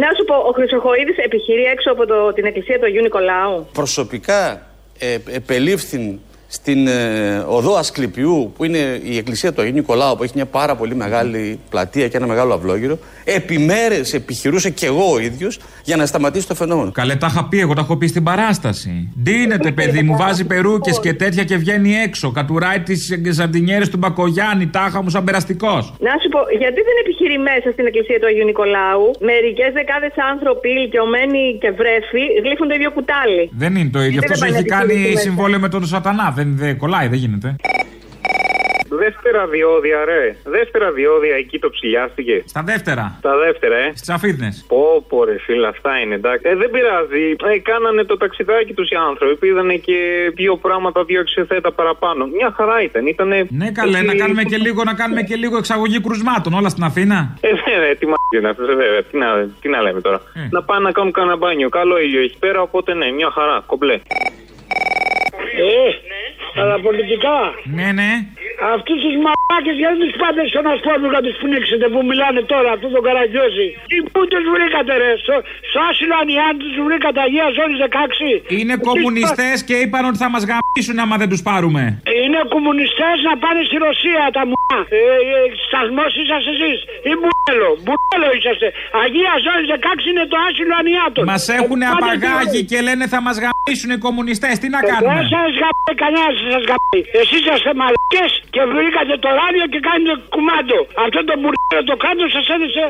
Speaker 13: Να σου πω, ο Χρυσοχοίδης επιχειρεί έξω από το, την εκκλησία του Αγίου Νικολάου.
Speaker 9: Προσωπικά ε, επελήφθην στην ε, οδό Ασκληπιού, που είναι η εκκλησία του Αγίου Νικολάου, που έχει μια πάρα πολύ μεγάλη πλατεία και ένα μεγάλο αυλόγυρο, επί μέρες επιχειρούσα κι εγώ ο ίδιος για να σταματήσει το φαινόμενο.
Speaker 11: Καλέ, τα είχα πει, εγώ τα έχω πει στην παράσταση. Ντύνεται, παιδί μου, βάζει περούκες και τέτοια και βγαίνει έξω. Κατουράει τις ζαντινιέρε του Μπακογιάννη, τάχα μου σαν περαστικός.
Speaker 13: Να σου πω, γιατί δεν επιχειρεί μέσα στην εκκλησία του Αγίου Νικολάου; Μερικές δεκάδες άνθρωποι, ηλικιωμένοι και βρέφοι, γλύφουν το ίδιο κουτάλι.
Speaker 11: Δεν είναι το ίδιο.
Speaker 13: Δεν
Speaker 11: Αυτός
Speaker 13: πάνε
Speaker 11: έχει
Speaker 13: να
Speaker 11: κάνει
Speaker 13: επιχειρήσει μέσα.
Speaker 11: συμβόλαιο με τον Σατανά. Δεν, δεν κολλάει, δεν γίνεται.
Speaker 12: Δεύτερα διόδια, ρε. Δεύτερα διόδια εκεί το ψηλιάστηκε.
Speaker 11: Στα δεύτερα.
Speaker 12: Τα δεύτερα, ε.
Speaker 11: Στις αφίδνε.
Speaker 12: Πω, πω, ρε φίλε, αυτά είναι εντάξει. Ε, δεν πειράζει. Ε, κάνανε το ταξιδάκι τους οι άνθρωποι. Είδανε και δύο πράγματα, δύο εξεθέτα παραπάνω. Μια χαρά ήταν. Ήτανε...
Speaker 11: Ναι, καλέ,
Speaker 12: εκεί-
Speaker 11: να κάνουμε και λίγο, να κάνουμε και λίγο εξαγωγή κρουσμάτων. Όλα στην Αθήνα.
Speaker 12: Ε, βέβαια, τι μ' είναι αυτό, βέβαια. Τι να, τι να λέμε τώρα.
Speaker 11: Ε.
Speaker 12: Να πάνε να κάνουν κανένα μπάνιο. Καλό ήλιο εκεί πέρα, οπότε ναι, μια χαρά. Κομπλέ.
Speaker 15: Ε, αλλά πολιτικά.
Speaker 11: Ναι, ναι.
Speaker 15: Αυτούς τους μαλάκες γιατί τους πάτε στον ασπόρνο να τους πνίξετε που μιλάνε τώρα, αυτό το καραγκιόζι. Τι πού τους βρήκατε, ρε. Στο, στο άσυλο Ανιάν τους βρήκατε Αγία Ζώνη 16.
Speaker 11: Είναι κομμουνιστές και είπαν ότι θα μας γαμίσουν άμα δεν τους πάρουμε.
Speaker 15: Είναι κομμουνιστές να πάνε στη Ρωσία τα μου. Ε, ε, Σταθμός είσαστε εσείς. Ή μπουρέλο. Μπουρέλο είσαστε. Αγία Ζώνη 16 είναι το άσυλο Ανιάτων.
Speaker 11: Μας έχουν
Speaker 15: Ε, πάτε
Speaker 11: απαγάγει
Speaker 15: στη-
Speaker 11: και λένε θα μας γαμίσουν οι κομμουνιστές. Τι να
Speaker 15: Δεν
Speaker 11: κάνουμε;
Speaker 15: σας γαμπάει κανένας, σας γαμπάει. Εσείς είσαστε μαλακές και βρήκατε το ράδιο και κάνετε κουμάντο. Αυτό το μπουρδέλο το κάτω σας έδωσε,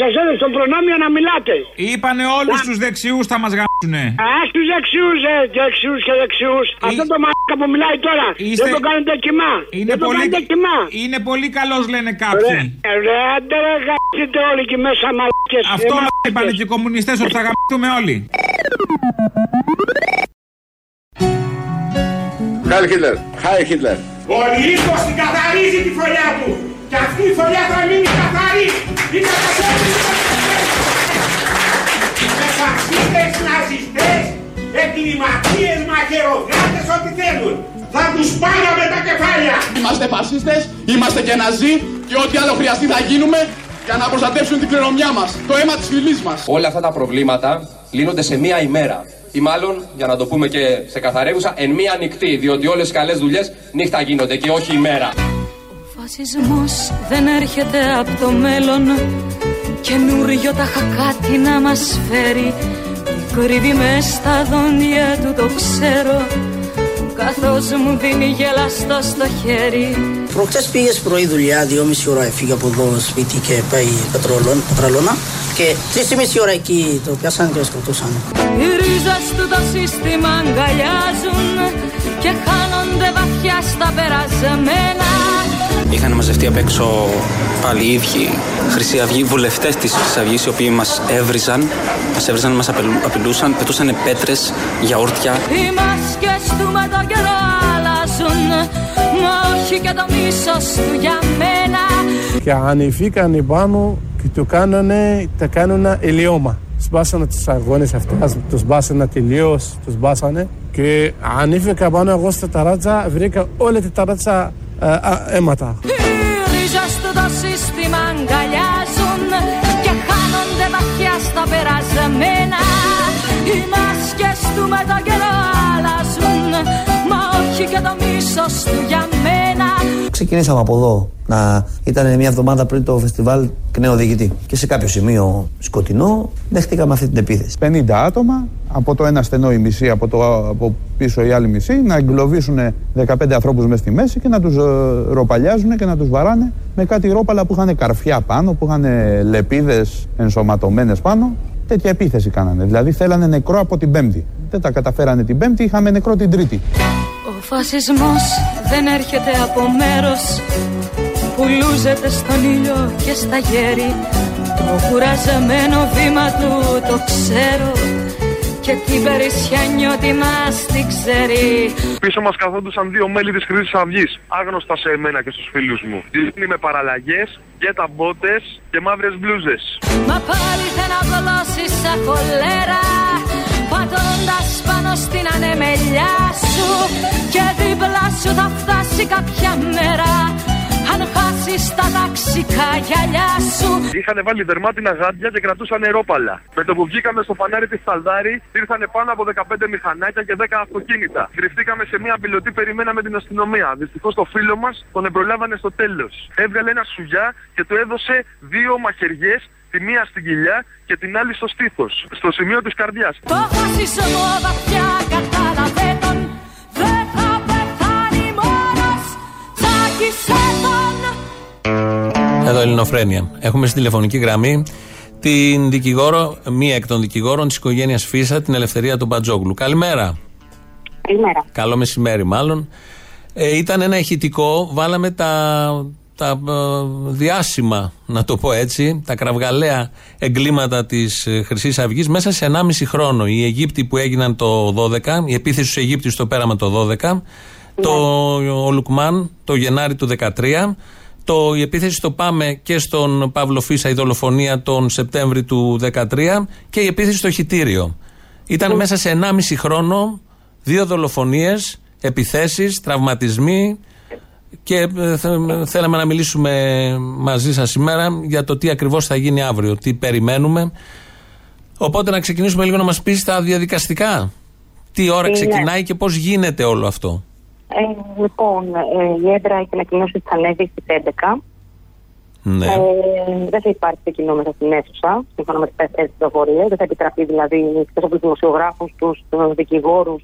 Speaker 15: σας έδωσε το προνόμιο να μιλάτε.
Speaker 11: Είπανε όλους τους δεξιούς θα μας γαμίσουνε.
Speaker 15: Α του δεξιούς, ε, δεξιούς και δεξιούς. Αυτό το μαλάκα που μιλάει τώρα.
Speaker 11: Είστε-
Speaker 15: Δεν το κάνετε κοιμά.
Speaker 11: Είναι
Speaker 15: Δεν το
Speaker 11: πολύ,
Speaker 15: κάνετε κοιμά.
Speaker 11: είναι πολύ καλός, λένε κάποιοι.
Speaker 15: Ρε, ρε, άντε ρε, γαμπείτε όλοι εκεί μέσα μαλακές.
Speaker 11: Αυτό
Speaker 15: Ε,
Speaker 11: μας
Speaker 15: μαλακές.
Speaker 11: είπαν και οι κομμουνιστέ ότι θα γαμίσουμε όλοι.
Speaker 9: Χάι Χίτλερ, Χάι Χίτλερ.
Speaker 16: Ο λύκος την καθαρίζει τη φωλιά του και αυτή η φωλιά θα μείνει καθαρή. Είναι καθαρή. Με φασίστες, ναζιστές, εγκληματίες, μαχαιροκράτες, ό,τι θέλουν. Θα τους πάγαμε τα κεφάλια.
Speaker 17: Είμαστε φασίστες, είμαστε και ναζί και ό,τι άλλο χρειαστεί θα γίνουμε για να προστατεύσουν την κληρονομιά μας, το αίμα της φυλής μας.
Speaker 18: Όλα αυτά τα προβλήματα λύνονται σε μία ημέρα. Ή μάλλον, για να το πούμε και σε καθαρεύουσα, εν μία νυχτή. Διότι όλες οι καλές δουλειές νύχτα γίνονται και όχι ημέρα.
Speaker 2: Φασισμός δεν έρχεται από το μέλλον Καινούριο τα κάτι να μας φέρει Κρύβει μες στα δόντια του το ξέρω Καθώς μου δίνει γελαστό στο χέρι
Speaker 19: Προχτές πήγες πρωί δουλειά, δυόμιση ώρα έφυγε από εδώ σπίτι και πάει πετρολόν- πετραλώνα και τρεις και μισή ώρα εκεί το πιάσανε και το σκοτώσανε.
Speaker 2: Οι ρίζες του το σύστημα αγκαλιάζουν Και χάνονται βαθιά στα περασμένα
Speaker 20: Είχαν μαζευτεί απ' έξω πάλι οι ίδιοι Χρυσή Αυγή, βουλευτές της Χρυσής Αυγής, οι οποίοι μας έβριζαν, μας έβριζαν, μας απειλούσαν, πετούσαν πέτρες, γιαούρτια.
Speaker 2: Οι μάσκες του με τον καιρό αλλάζουν Μα όχι και το μίσος του για μένα
Speaker 21: Και ανεβήκαν πάνω και το κάνανε, τα κάνανε ελιώμα. Σπάσανε τους αγώνες αυτάς, τους μπάσανε τελείως, τους μπάσανε και ανέβηκα πάνω εγώ στα ταράτσα, βρήκα όλη τη ταράτσα ε, α, αίματα.
Speaker 2: Οι ρίζες του το σύστημα αγκαλιάζουν Και χάνονται βαθιά στα περασμένα Οι μάσκες του με τον καιρό αλλάζουν Μα όχι και το μίσος του για μένα
Speaker 22: Ξεκινήσαμε από εδώ. Να ήταν μια εβδομάδα πριν το φεστιβάλ νέο διοικητή. Και σε κάποιο σημείο σκοτεινό δεχτήκαμε αυτή την επίθεση.
Speaker 23: 50 άτομα, από το ένα στενό η μισή, από, το, από πίσω η άλλη μισή, να εγκλωβίσουν 15 ανθρώπους μέσα στη μέση και να τους ε, ροπαλιάζουν και να τους βαράνε με κάτι ρόπαλα που είχαν καρφιά πάνω, που είχαν λεπίδες ενσωματωμένες πάνω. Τέτοια επίθεση κάνανε. Δηλαδή θέλανε νεκρό από την Πέμπτη. Δεν τα καταφέρανε την Πέμπτη, είχαμε νεκρό την Τρίτη.
Speaker 2: Ο φασισμός δεν έρχεται από μέρος. Που λούζεται στον ήλιο και στα γέρη Το κουραζεμένο βήμα του το ξέρω. Και την περισσιά νιώτη μας την ξέρει.
Speaker 24: Πίσω μας καθόντουσαν δύο μέλη της Χρυσής Αυγής, άγνωστα σε εμένα και στους φίλους μου. Δίνει με παραλλαγές, γέτα μπότες και μαύρες μπλούζες.
Speaker 2: Μα πάλι δεν απολώσεις σαν χολέρα Πατώντας πάνω στην ανεμελιά σου Και δίπλα σου θα φτάσει κάποια μέρα αν χάσεις τα ταξικά γυαλιά σου
Speaker 24: Είχαν βάλει δερμάτινα γάντια και κρατούσαν νερόπαλα. Με το που βγήκαμε στο φανάρι της Σταλδάρη, ήρθαν πάνω από 15 μηχανάκια και 10 αυτοκίνητα. Κρυφτήκαμε σε μια πιλωτή, περιμέναμε την αστυνομία. Δυστυχώς το φίλο μας τον εμπρολάβανε στο τέλος. Έβγαλε ένα σουγιά και του έδωσε δύο μαχαιριές τη μία στην κοιλιά και την άλλη στο στήθος, στο σημείο της καρδιάς.
Speaker 2: Το φασισμό βαθιά κατάλαβε τον Δεν θα πεθάνει μόνος Τσάκισε τον
Speaker 3: Εδώ Ελληνοφρένια. Έχουμε στη τηλεφωνική γραμμή την δικηγόρο, μία εκ των δικηγόρων της οικογένειας Φίσα, την Ελευθερία του Μπατζόγλου. Καλημέρα.
Speaker 25: Καλημέρα.
Speaker 3: Καλό μεσημέρι, μάλλον. Ε, ήταν ένα ηχητικό. Βάλαμε τα, τα ε, διάσημα, να το πω έτσι, τα κραυγαλαία εγκλήματα της ε, Χρυσής Αυγής μέσα σε 1,5 χρόνο. Οι Αιγύπτιοι που έγιναν το 12, η επίθεση στους Αιγύπτιους το πέραμα το 12, το ο Λουκμάν το Γενάρη του 13, το, η επίθεση στο Πάμε και στον Παύλο Φίσα, η δολοφονία τον Σεπτέμβρη του 2013 και η επίθεση στο Χιτήριο. Ήταν μέσα σε 1,5 χρόνο δύο δολοφονίες, επιθέσεις, τραυματισμοί και ε, θε- θέλαμε να μιλήσουμε μαζί σας σήμερα για το τι ακριβώς θα γίνει αύριο, τι περιμένουμε. Οπότε να ξεκινήσουμε λίγο να μας πεις τα διαδικαστικά. Τι ώρα
Speaker 25: Ναι.
Speaker 3: ξεκινάει και πώς γίνεται όλο αυτό.
Speaker 25: Ε, λοιπόν, ε, η έδρα έχει ανακοινώσει ότι θα ανέβει στις 11.
Speaker 3: Ναι.
Speaker 25: Ε, δεν θα υπάρξει κοινό μέσα στην αίθουσα, σύμφωνα με τις τελευταίε πληροφορίες. Δεν θα επιτραπεί δηλαδή εκτός από τους δημοσιογράφους, τους δικηγόρους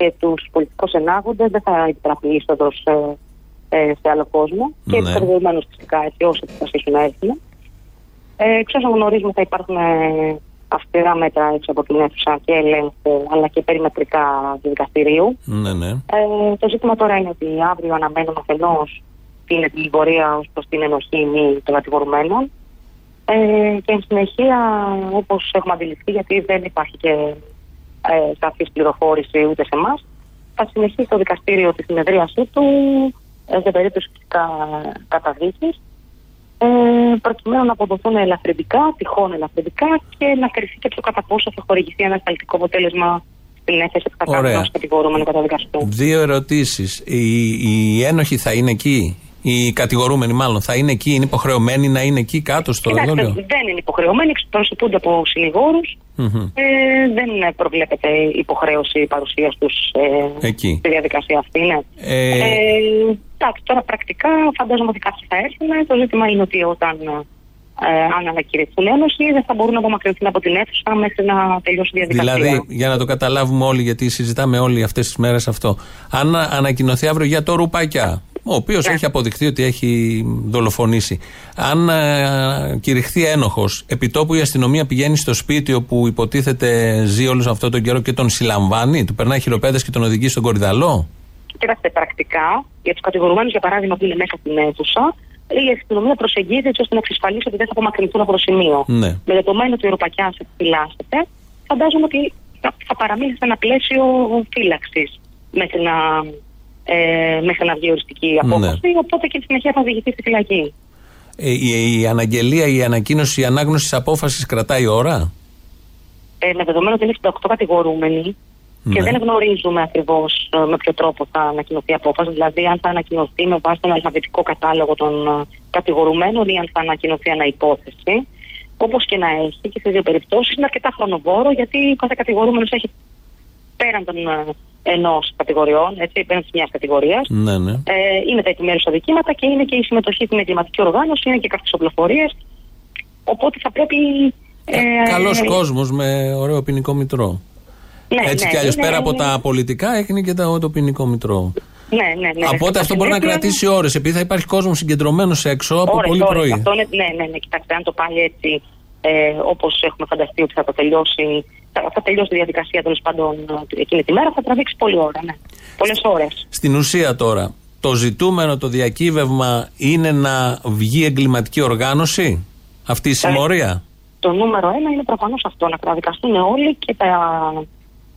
Speaker 25: και τους πολιτικούς ενάγοντες, δεν θα επιτραπεί είσοδο ε, ε, σε άλλο κόσμο. Και
Speaker 26: Ναι.
Speaker 25: εξαρτημένου φυσικά έτσι, όσοι αποφασίσουν να έρθουν. Ε, εξ όσων γνωρίζουμε, θα υπάρχουν ε, αυστηρά μέτρα έξω από την αίθουσα και ελέγχου αλλά και περιμετρικά του δικαστηρίου.
Speaker 3: Ναι, ναι.
Speaker 25: Ε, το ζήτημα τώρα είναι ότι αύριο αναμένουμε αφενός την ετοιμιγορία ως προς την ενοχή μη των κατηγορουμένων. Ε, και εν συνεχεία, όπως έχουμε αντιληφθεί, γιατί δεν υπάρχει και ε, σαφή πληροφόρηση ούτε σε εμάς, θα συνεχίσει το δικαστήριο τη συνεδρίασή του ε, σε περίπτωση φυσικά καταδίκη. Ε, προκειμένου να αποδοθούν ελαφρυντικά, τυχόν ελαφρυντικά και να κρυφτεί και το κατά πόσο θα χορηγηθεί ένα ασφαλιστικό αποτέλεσμα στην έκθεση που θα κάνουν
Speaker 3: Ωραία.
Speaker 25: ως κατηγορούμενο καταδικαστού.
Speaker 3: Δύο ερωτήσεις. Οι, οι ένοχοι θα είναι εκεί; Οι κατηγορούμενοι, μάλλον, θα είναι εκεί. Είναι υποχρεωμένοι να είναι εκεί κάτω στο
Speaker 25: Κοιτάξτε,
Speaker 3: εδόλιο.
Speaker 25: δεν είναι υποχρεωμένοι, προσωπούνται από συνηγόρους.
Speaker 3: Μμμ.
Speaker 25: Ε, δεν προβλέπεται υποχρέωση παρουσίας τους ε,
Speaker 3: Εκεί.
Speaker 25: στη διαδικασία αυτή. Ναι.
Speaker 3: Ε,
Speaker 25: Ε, εντάξει, τώρα πρακτικά φαντάζομαι ότι κάποιοι θα έρθουν. Το ζήτημα είναι ότι όταν ε, αν ανακηρυχθούν ένωση δεν θα μπορούν να απομακρυνθούν από την αίθουσα μέχρι να τελειώσει η διαδικασία.
Speaker 3: Δηλαδή, για να το καταλάβουμε όλοι, γιατί συζητάμε όλοι αυτές τις μέρες αυτό. Αν ανακοινωθεί αύριο για το Ρουπακιά, ο οποίος έχει αποδειχθεί ότι έχει δολοφονήσει. Αν ε, κηρυχθεί ένοχος, επιτόπου η αστυνομία πηγαίνει στο σπίτι όπου υποτίθεται ζει όλος αυτό τον καιρό και τον συλλαμβάνει, του περνάει χειροπέδες και τον οδηγεί στον κορυδαλό;
Speaker 25: Κοιτάξτε, πρακτικά για τους κατηγορουμένους, για παράδειγμα, που είναι μέσα στην αίθουσα, η αστυνομία προσεγγίζει έτσι ώστε να εξασφαλίσει ότι δεν θα απομακρυνθούν από το σημείο.
Speaker 3: Ναι.
Speaker 25: Με δεδομένο ότι ο Ευρωπαϊκά επιφυλάσσεται, φαντάζομαι ότι θα, θα παραμείνει σε ένα πλαίσιο φύλαξης μέχρι να, ε, μέχρι να βγει οριστική απόφαση. Οπότε και στη συνέχεια θα οδηγηθεί στη φυλακή.
Speaker 3: Ε, η, η αναγγελία, η ανακοίνωση, η ανάγνωση τη απόφασης κρατάει ώρα;
Speaker 25: Ε, με δεδομένο ότι είναι 68 κατηγορούμενοι και
Speaker 3: Ναι.
Speaker 25: δεν γνωρίζουμε ακριβώς με ποιο τρόπο θα ανακοινωθεί η απόφαση. Δηλαδή, αν θα ανακοινωθεί με βάση τον αλφαβητικό κατάλογο των ε, κατηγορουμένων ή αν θα ανακοινωθεί ένα υπόθεση. Όπως και να έχει και στι δύο περιπτώσεις είναι αρκετά χρονοβόρο γιατί ο κάθε κατηγορούμενος έχει πέραν των ενός κατηγοριών, έτσι, πέραν τη μιας κατηγορίας.
Speaker 3: Ναι, ναι.
Speaker 25: Ε, είναι τα επιμέρους αδικήματα και είναι και η συμμετοχή στην εγκληματική οργάνωση, είναι και κάποιες οπλοφορίες. Οπότε θα πρέπει. Ε,
Speaker 3: Καλός
Speaker 25: ε,
Speaker 3: κόσμος με ωραίο ποινικό μητρό.
Speaker 25: ναι,
Speaker 3: Έτσι
Speaker 25: ναι,
Speaker 3: κι αλλιώς
Speaker 25: είναι-
Speaker 3: πέρα από
Speaker 25: είναι-
Speaker 3: τα πολιτικά έχει και το, το ποινικό μητρό.
Speaker 25: Ναι, ναι, ναι.
Speaker 3: Οπότε αυτό μπορεί να κρατήσει ώρες, επειδή θα υπάρχει κόσμος συγκεντρωμένος έξω από
Speaker 25: Ώρες,
Speaker 3: πολύ
Speaker 25: ώρες.
Speaker 3: πρωί.
Speaker 25: Αυτό είναι, ναι, ναι, ναι, κοιτάξτε, αν το πάει έτσι ε, όπως έχουμε φανταστεί ότι θα το τελειώσει, θα, θα τελειώσει η διαδικασία τέλος πάντων ε, εκείνη τη μέρα, θα τραβήξει πολλή ώρα, ναι. Πολλές ώρες.
Speaker 3: Στην ουσία τώρα, το ζητούμενο, το διακύβευμα είναι να βγει εγκληματική οργάνωση, αυτή η συμμορία;
Speaker 25: Το νούμερο ένα είναι προφανώς αυτό, να καταδικαστούν όλοι και τα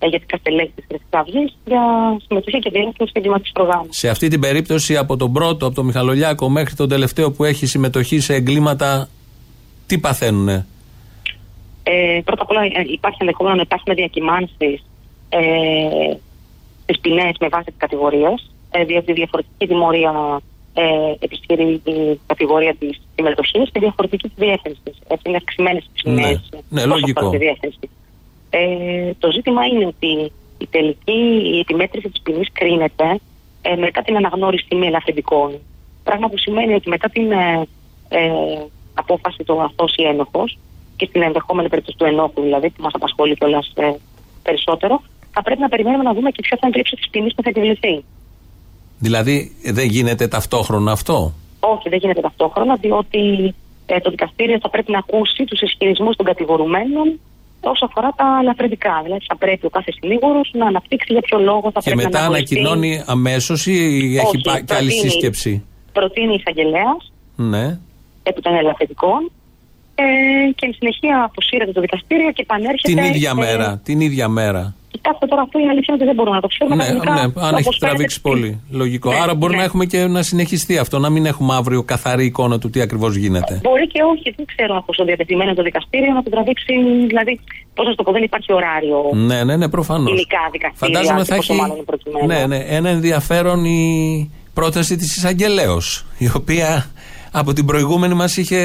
Speaker 25: τα ηγετικά στελέχη της Χρυσής Αυγής για συμμετοχή και διεύθυνση στην εγκληματικής οργάνωση.
Speaker 3: Σε αυτή την περίπτωση, από τον πρώτο, από τον Μιχαλολιάκο μέχρι τον τελευταίο που έχει συμμετοχή σε εγκλήματα, τι παθαίνουνε;
Speaker 25: Ε, πρώτα απ' όλα ε, υπάρχει ενδεχόμενο να υπάρχουν διακυμάνσεις ε, στις ποινές με βάση τις κατηγορίες. Ε, διότι διαφορετική τιμωρία ε, επισχυρεί η κατηγορία της συμμετοχής και διαφορετική της διεύθυνσης. Έτσι είναι αυξημένες οι ποινές.
Speaker 3: Ναι. Ναι, λογικό.
Speaker 25: Τη διεύθυνση. Ε, το ζήτημα είναι ότι η τελική η επιμέτρηση της ποινής κρίνεται ε, μετά την αναγνώριση μη ελαφρυντικών. Πράγμα που σημαίνει ότι μετά την ε, ε, απόφαση του αθώο ή ένοχο και στην ενδεχόμενη περίπτωση του ενόχου, δηλαδή που μας απασχολεί κιόλας ε, περισσότερο, θα πρέπει να περιμένουμε να δούμε και ποια θα είναι η ύψη της ποινής που θα επιβληθεί.
Speaker 3: Δηλαδή, δεν γίνεται ταυτόχρονα αυτό;
Speaker 25: Όχι, δεν γίνεται ταυτόχρονα, διότι ε, το δικαστήριο θα πρέπει να ακούσει τους ισχυρισμούς των κατηγορουμένων όσο αφορά τα ελαφρυντικά. Δηλαδή, θα πρέπει ο κάθε συνήγορος να αναπτύξει για ποιο λόγο θα
Speaker 3: Και
Speaker 25: πρέπει
Speaker 3: μετά
Speaker 25: να αναγνωριστεί.
Speaker 3: ανακοινώνει αμέσως ή έχει
Speaker 25: Όχι,
Speaker 3: πά- και άλλη
Speaker 25: προτείνει.
Speaker 3: σύσκεψη;
Speaker 25: Προτείνει εισαγγελέας
Speaker 3: Ναι.
Speaker 25: επί των ελαφρυντικών ε, και εν συνεχεία αποσύρεται το δικαστήριο και επανέρχεται.
Speaker 3: Την ίδια
Speaker 25: ε,
Speaker 3: μέρα. Την ίδια μέρα.
Speaker 25: Κοιτάξτε τώρα, αυτό είναι αλήθεια ότι δεν μπορούμε να το ξέρουμε.
Speaker 3: Ναι,
Speaker 25: Κανονικά,
Speaker 3: ναι, αν
Speaker 25: όπως
Speaker 3: έχεις
Speaker 25: φαίνεται,
Speaker 3: τραβήξει πολύ. Λογικό.
Speaker 25: Ναι,
Speaker 3: Άρα μπορεί
Speaker 25: ναι.
Speaker 3: να έχουμε και να συνεχιστεί αυτό, να μην έχουμε αύριο καθαρή εικόνα του τι ακριβώς γίνεται.
Speaker 25: Μπορεί και όχι, δεν ξέρω πόσο διατεθειμένο είναι το δικαστήριο να το τραβήξει. Δηλαδή, πώς να σου το πω, δεν υπάρχει ωράριο.
Speaker 3: Ναι, ναι, ναι, προφανώς.
Speaker 25: Υλικά δικαστήρια.
Speaker 3: Φαντάζομαι
Speaker 25: και
Speaker 3: θα
Speaker 25: πόσο
Speaker 3: έχει.
Speaker 25: μάλλον είναι προκειμένο.
Speaker 3: Ναι, ναι, ένα ενδιαφέρον η πρόταση της εισαγγελέως, η οποία από την προηγούμενη μας είχε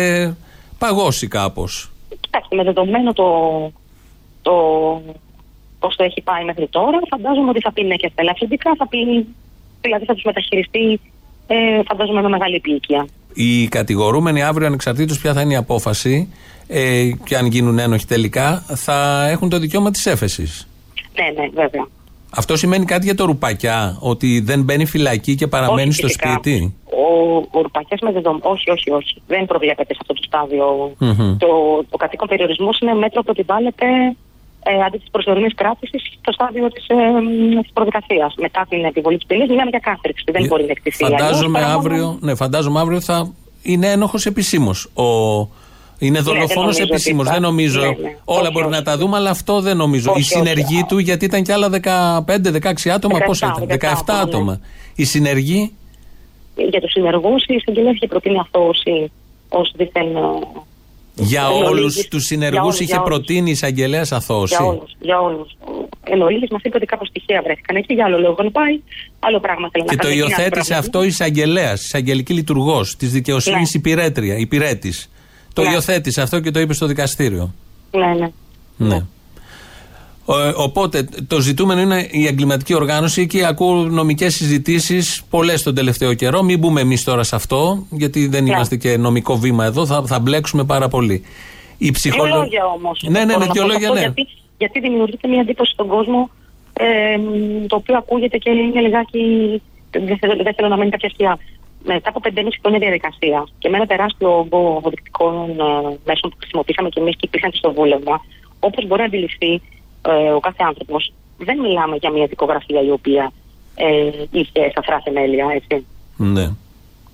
Speaker 3: παγώσει κάπως.
Speaker 25: Κοιτάξτε, με δεδομένο το, το πώς το έχει πάει μέχρι τώρα, φαντάζομαι ότι θα πει ναι και στα ελαφρυντικά, θα πει. Δηλαδή θα τους μεταχειριστεί, ε, φαντάζομαι, με μεγάλη επίοικια.
Speaker 3: Οι κατηγορούμενοι αύριο, ανεξαρτήτως ποια θα είναι η απόφαση ε, και αν γίνουν ένοχοι τελικά, θα έχουν το δικαίωμα της έφεσης.
Speaker 25: Ναι, ναι, βέβαια.
Speaker 3: Αυτό σημαίνει κάτι για το ρουπακιά, ότι δεν μπαίνει φυλακή και παραμένει
Speaker 25: Όχι,
Speaker 3: στο
Speaker 25: φυσικά.
Speaker 3: σπίτι;
Speaker 25: Ο, ο Ρουπακιάς με δεδομένο. Όχι, όχι, όχι. Δεν προβλέπεται σε αυτό το στάδιο.
Speaker 3: Μμμ.
Speaker 25: Το, το κατοίκον περιορισμός είναι μέτρο που επιβάλλεται ε, αντί της προσωρινής κράτησης στο στάδιο της ε, της προδικασίας. Μετά την επιβολή της ποινής, μιλάμε για κάθριξη. Δεν μπορεί να εκτιθεί.
Speaker 3: Φαντάζομαι
Speaker 25: αλλιώς, παρά μόνο-
Speaker 3: αύριο, ναι, φαντάζομαι αύριο θα είναι ένοχος επισήμως. Είναι δολοφόνος
Speaker 25: Ναι, νομίζω ότι
Speaker 3: επισήμως.
Speaker 25: θα-
Speaker 3: Δεν νομίζω.
Speaker 25: ναι, ναι.
Speaker 3: Όλα
Speaker 25: Όχι,
Speaker 3: μπορεί
Speaker 25: όχι.
Speaker 3: να τα δούμε, αλλά αυτό δεν νομίζω.
Speaker 25: Όχι,
Speaker 3: Η συνεργή
Speaker 25: όχι.
Speaker 3: του, γιατί ήταν και άλλα 15-16 άτομα.
Speaker 25: 17,
Speaker 3: Πώ ήταν, 17
Speaker 25: άτομα, ναι.
Speaker 3: άτομα. Η συνεργή;
Speaker 25: Για τους συνεργούς, η εισαγγελέα είχε προτείνει αθώωση ως δίθεν. ε,
Speaker 3: Για
Speaker 25: εν
Speaker 3: όλους
Speaker 25: ολίγης.
Speaker 3: του
Speaker 25: Για
Speaker 3: συνεργού
Speaker 25: όλους,
Speaker 3: είχε
Speaker 25: για όλους.
Speaker 3: προτείνει η εισαγγελέα αθώωση.
Speaker 25: Για όλους. Για όλους. Εν ολίγης μας είπε ότι κάπως τυχαία βρέθηκαν εκεί, για άλλο λόγο δεν πάει. Άλλο πράγμα θέλει
Speaker 3: Και
Speaker 25: να
Speaker 3: το
Speaker 25: κάνει.
Speaker 3: υιοθέτησε αυτό η εισαγγελέας, η εισαγγελική λειτουργός της δικαιοσύνης
Speaker 25: Ναι.
Speaker 3: υπηρέτρια, υπηρέτης. Το
Speaker 25: Ναι.
Speaker 3: υιοθέτησε αυτό και το είπε στο δικαστήριο.
Speaker 25: Ναι, ναι.
Speaker 3: Ναι. Ε, οπότε το ζητούμενο είναι η εγκληματική οργάνωση και ακούω νομικές συζητήσεις πολλές τον τελευταίο καιρό. Μην μπούμε εμείς τώρα σε αυτό, γιατί δεν
Speaker 25: Ναι.
Speaker 3: είμαστε και νομικό βήμα εδώ, θα, θα μπλέξουμε πάρα πολύ. Η
Speaker 25: Δύο
Speaker 3: ψυχολο...
Speaker 25: λόγια όμως.
Speaker 3: Ναι, ναι, ναι, δύο λόγια, ναι.
Speaker 25: Γιατί, γιατί δημιουργείται μια εντύπωση στον κόσμο ε, το οποίο ακούγεται και είναι λιγάκι. Δεν θέλω, δεν θέλω να μείνει κάποια σκιά. Μετά από 5,5 χρόνια διαδικασία και με ένα τεράστιο όγκο αποδεικτικών ε, μέσων που χρησιμοποίησαμε και εμείς και υπήρχαν και στο βούλευμα, όπως μπορεί να αντιληφθεί ε, ο κάθε άνθρωπος, δεν μιλάμε για μια δικογραφία η οποία ε, είχε σαφρά θεμέλια, έτσι.
Speaker 3: Ναι.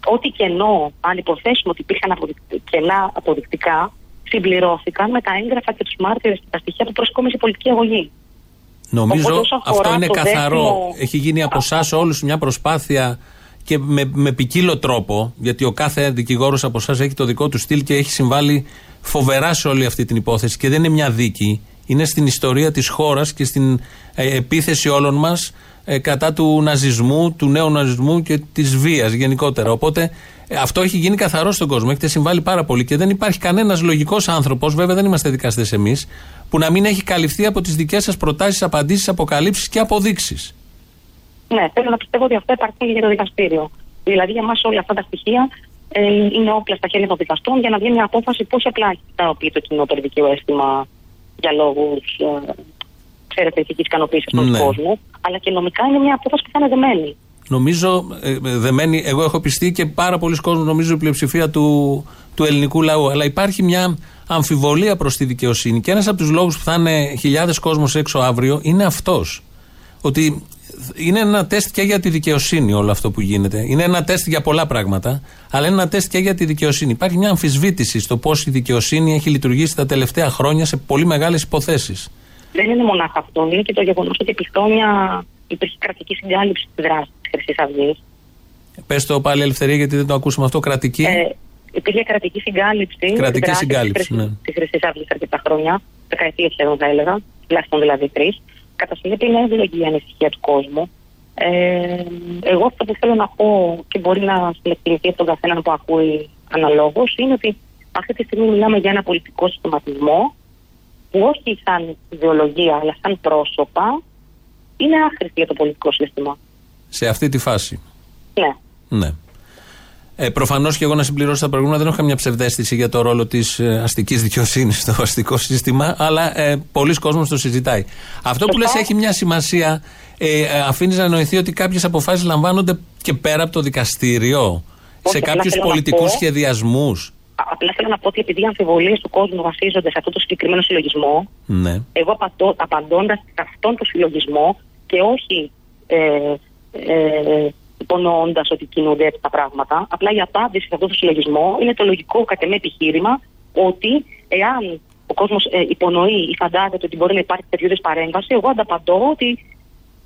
Speaker 25: Ό,τι κενό, αν υποθέσουμε ότι υπήρχαν αποδεικτικά, κενά αποδεικτικά, συμπληρώθηκαν με τα έγγραφα και τους μάρτυρες και τα στοιχεία που προσκόμισε η πολιτική αγωγή.
Speaker 3: Νομίζω
Speaker 25: Οπότε όσο αφορά
Speaker 3: αυτό είναι
Speaker 25: το
Speaker 3: καθαρό.
Speaker 25: δεύτερο-
Speaker 3: Έχει γίνει από εσάς όλους μια προσπάθεια και με, με ποικίλο τρόπο, γιατί ο κάθε δικηγόρος από εσάς έχει το δικό του στυλ και έχει συμβάλει φοβερά σε όλη αυτή την υπόθεση. Και δεν είναι μια δίκη. Είναι στην ιστορία της χώρας και στην ε, επίθεση όλων μας κατά του ναζισμού, του νέου ναζισμού και της βίας γενικότερα. Οπότε ε, αυτό έχει γίνει καθαρό στον κόσμο. Έχετε συμβάλει πάρα πολύ και δεν υπάρχει κανένας λογικός άνθρωπος, βέβαια δεν είμαστε δικαστές εμείς, που να μην έχει καλυφθεί από τις δικές σας προτάσεις, απαντήσεις, αποκαλύψεις και αποδείξεις.
Speaker 25: Ναι, θέλω να πιστεύω ότι αυτό υπάρχει για το δικαστήριο. Δηλαδή για μας όλα αυτά τα στοιχεία ε, είναι όπλα στα χέρια των δικαστών για να βγει μια απόφαση που όχι απλά ικανοποιεί το κοινό περιδικαίο αίσθημα για λόγους ε, ξέρετε, ηθικής ικανοποίησης του
Speaker 3: Ναι.
Speaker 25: κόσμου, αλλά και νομικά είναι μια απόφαση που θα είναι δεμένη.
Speaker 3: Νομίζω, ε, ε, δεμένη, εγώ έχω πιστεί και πάρα πολλοί κόσμοι, νομίζω η πλειοψηφία του, του ελληνικού λαού. Αλλά υπάρχει μια αμφιβολία προς τη δικαιοσύνη. Και ένας από τους λόγους που θα είναι χιλιάδες κόσμος έξω αύριο είναι αυτός. Ότι είναι ένα τεστ και για τη δικαιοσύνη όλο αυτό που γίνεται. Είναι ένα τεστ για πολλά πράγματα, αλλά είναι ένα τεστ και για τη δικαιοσύνη. Υπάρχει μια αμφισβήτηση στο πώς η δικαιοσύνη έχει λειτουργήσει τα τελευταία χρόνια σε πολύ μεγάλες υποθέσεις.
Speaker 25: Δεν είναι μονάχα αυτό, είναι και το γεγονός ότι επί χρόνια υπήρχε κρατική συγκάλυψη τη δράση της Χρυσής Αυγής.
Speaker 3: Πες το πάλι ελευθερία, γιατί δεν το ακούσαμε αυτό. Κρατική;
Speaker 25: Ε, υπήρχε κρατική συγκάλυψη.
Speaker 3: Κρατική
Speaker 25: της δράσης
Speaker 3: συγκάλυψη,
Speaker 25: της,
Speaker 3: ναι.
Speaker 25: Της Χρυσής Αυγής αρκετά χρόνια, δεκαετίες σχεδόν θα έλεγα, τουλάχιστον δηλαδή τρεις. Κατά συνέπεια είναι εύλογη η ανησυχία του κόσμου. Ε, εγώ αυτό που θέλω να πω και μπορεί να συλλεκτηθεί από τον καθέναν που ακούει αναλόγως είναι ότι αυτή τη στιγμή μιλάμε για ένα πολιτικό συστηματισμό που όχι σαν ιδεολογία αλλά σαν πρόσωπα είναι άχρηστη για το πολιτικό σύστημα.
Speaker 3: Σε αυτή τη φάση.
Speaker 25: Ναι.
Speaker 3: Ναι. Ε, Προφανώς και εγώ να συμπληρώσω τα προηγούμενα δεν έχω καμιά ψευδέστηση για το ρόλο της ε, αστικής δικαιοσύνης στο αστικό σύστημα, αλλά ε, πολλοί κόσμος το συζητάει. Αυτό που λες έχει μια σημασία. Ε, ε, Αφήνεις να εννοηθεί ότι κάποιες αποφάσεις λαμβάνονται και πέρα από το δικαστήριο, σε
Speaker 25: απλά
Speaker 3: κάποιους
Speaker 25: θέλω να
Speaker 3: πολιτικούς
Speaker 25: πω-
Speaker 3: σχεδιασμούς.
Speaker 25: Α- Απλά θέλω να πω ότι επειδή οι αμφιβολίες του κόσμου βασίζονται σε αυτό το συγκεκριμένο συλλογισμό,
Speaker 3: Ναι.
Speaker 25: εγώ απαντώ, απαντώντας σε αυτόν τον συλλογισμό και όχι ε, ε, υπονοώντας ότι κινούνται έτσι τα πράγματα, απλά η απάντηση σε αυτόν τον συλλογισμό είναι το λογικό κατ' εμέ επιχείρημα ότι εάν ο κόσμος ε, υπονοεί ή φαντάζεται ότι μπορεί να υπάρχει τέτοιου είδους παρέμβαση, εγώ ανταπαντώ ότι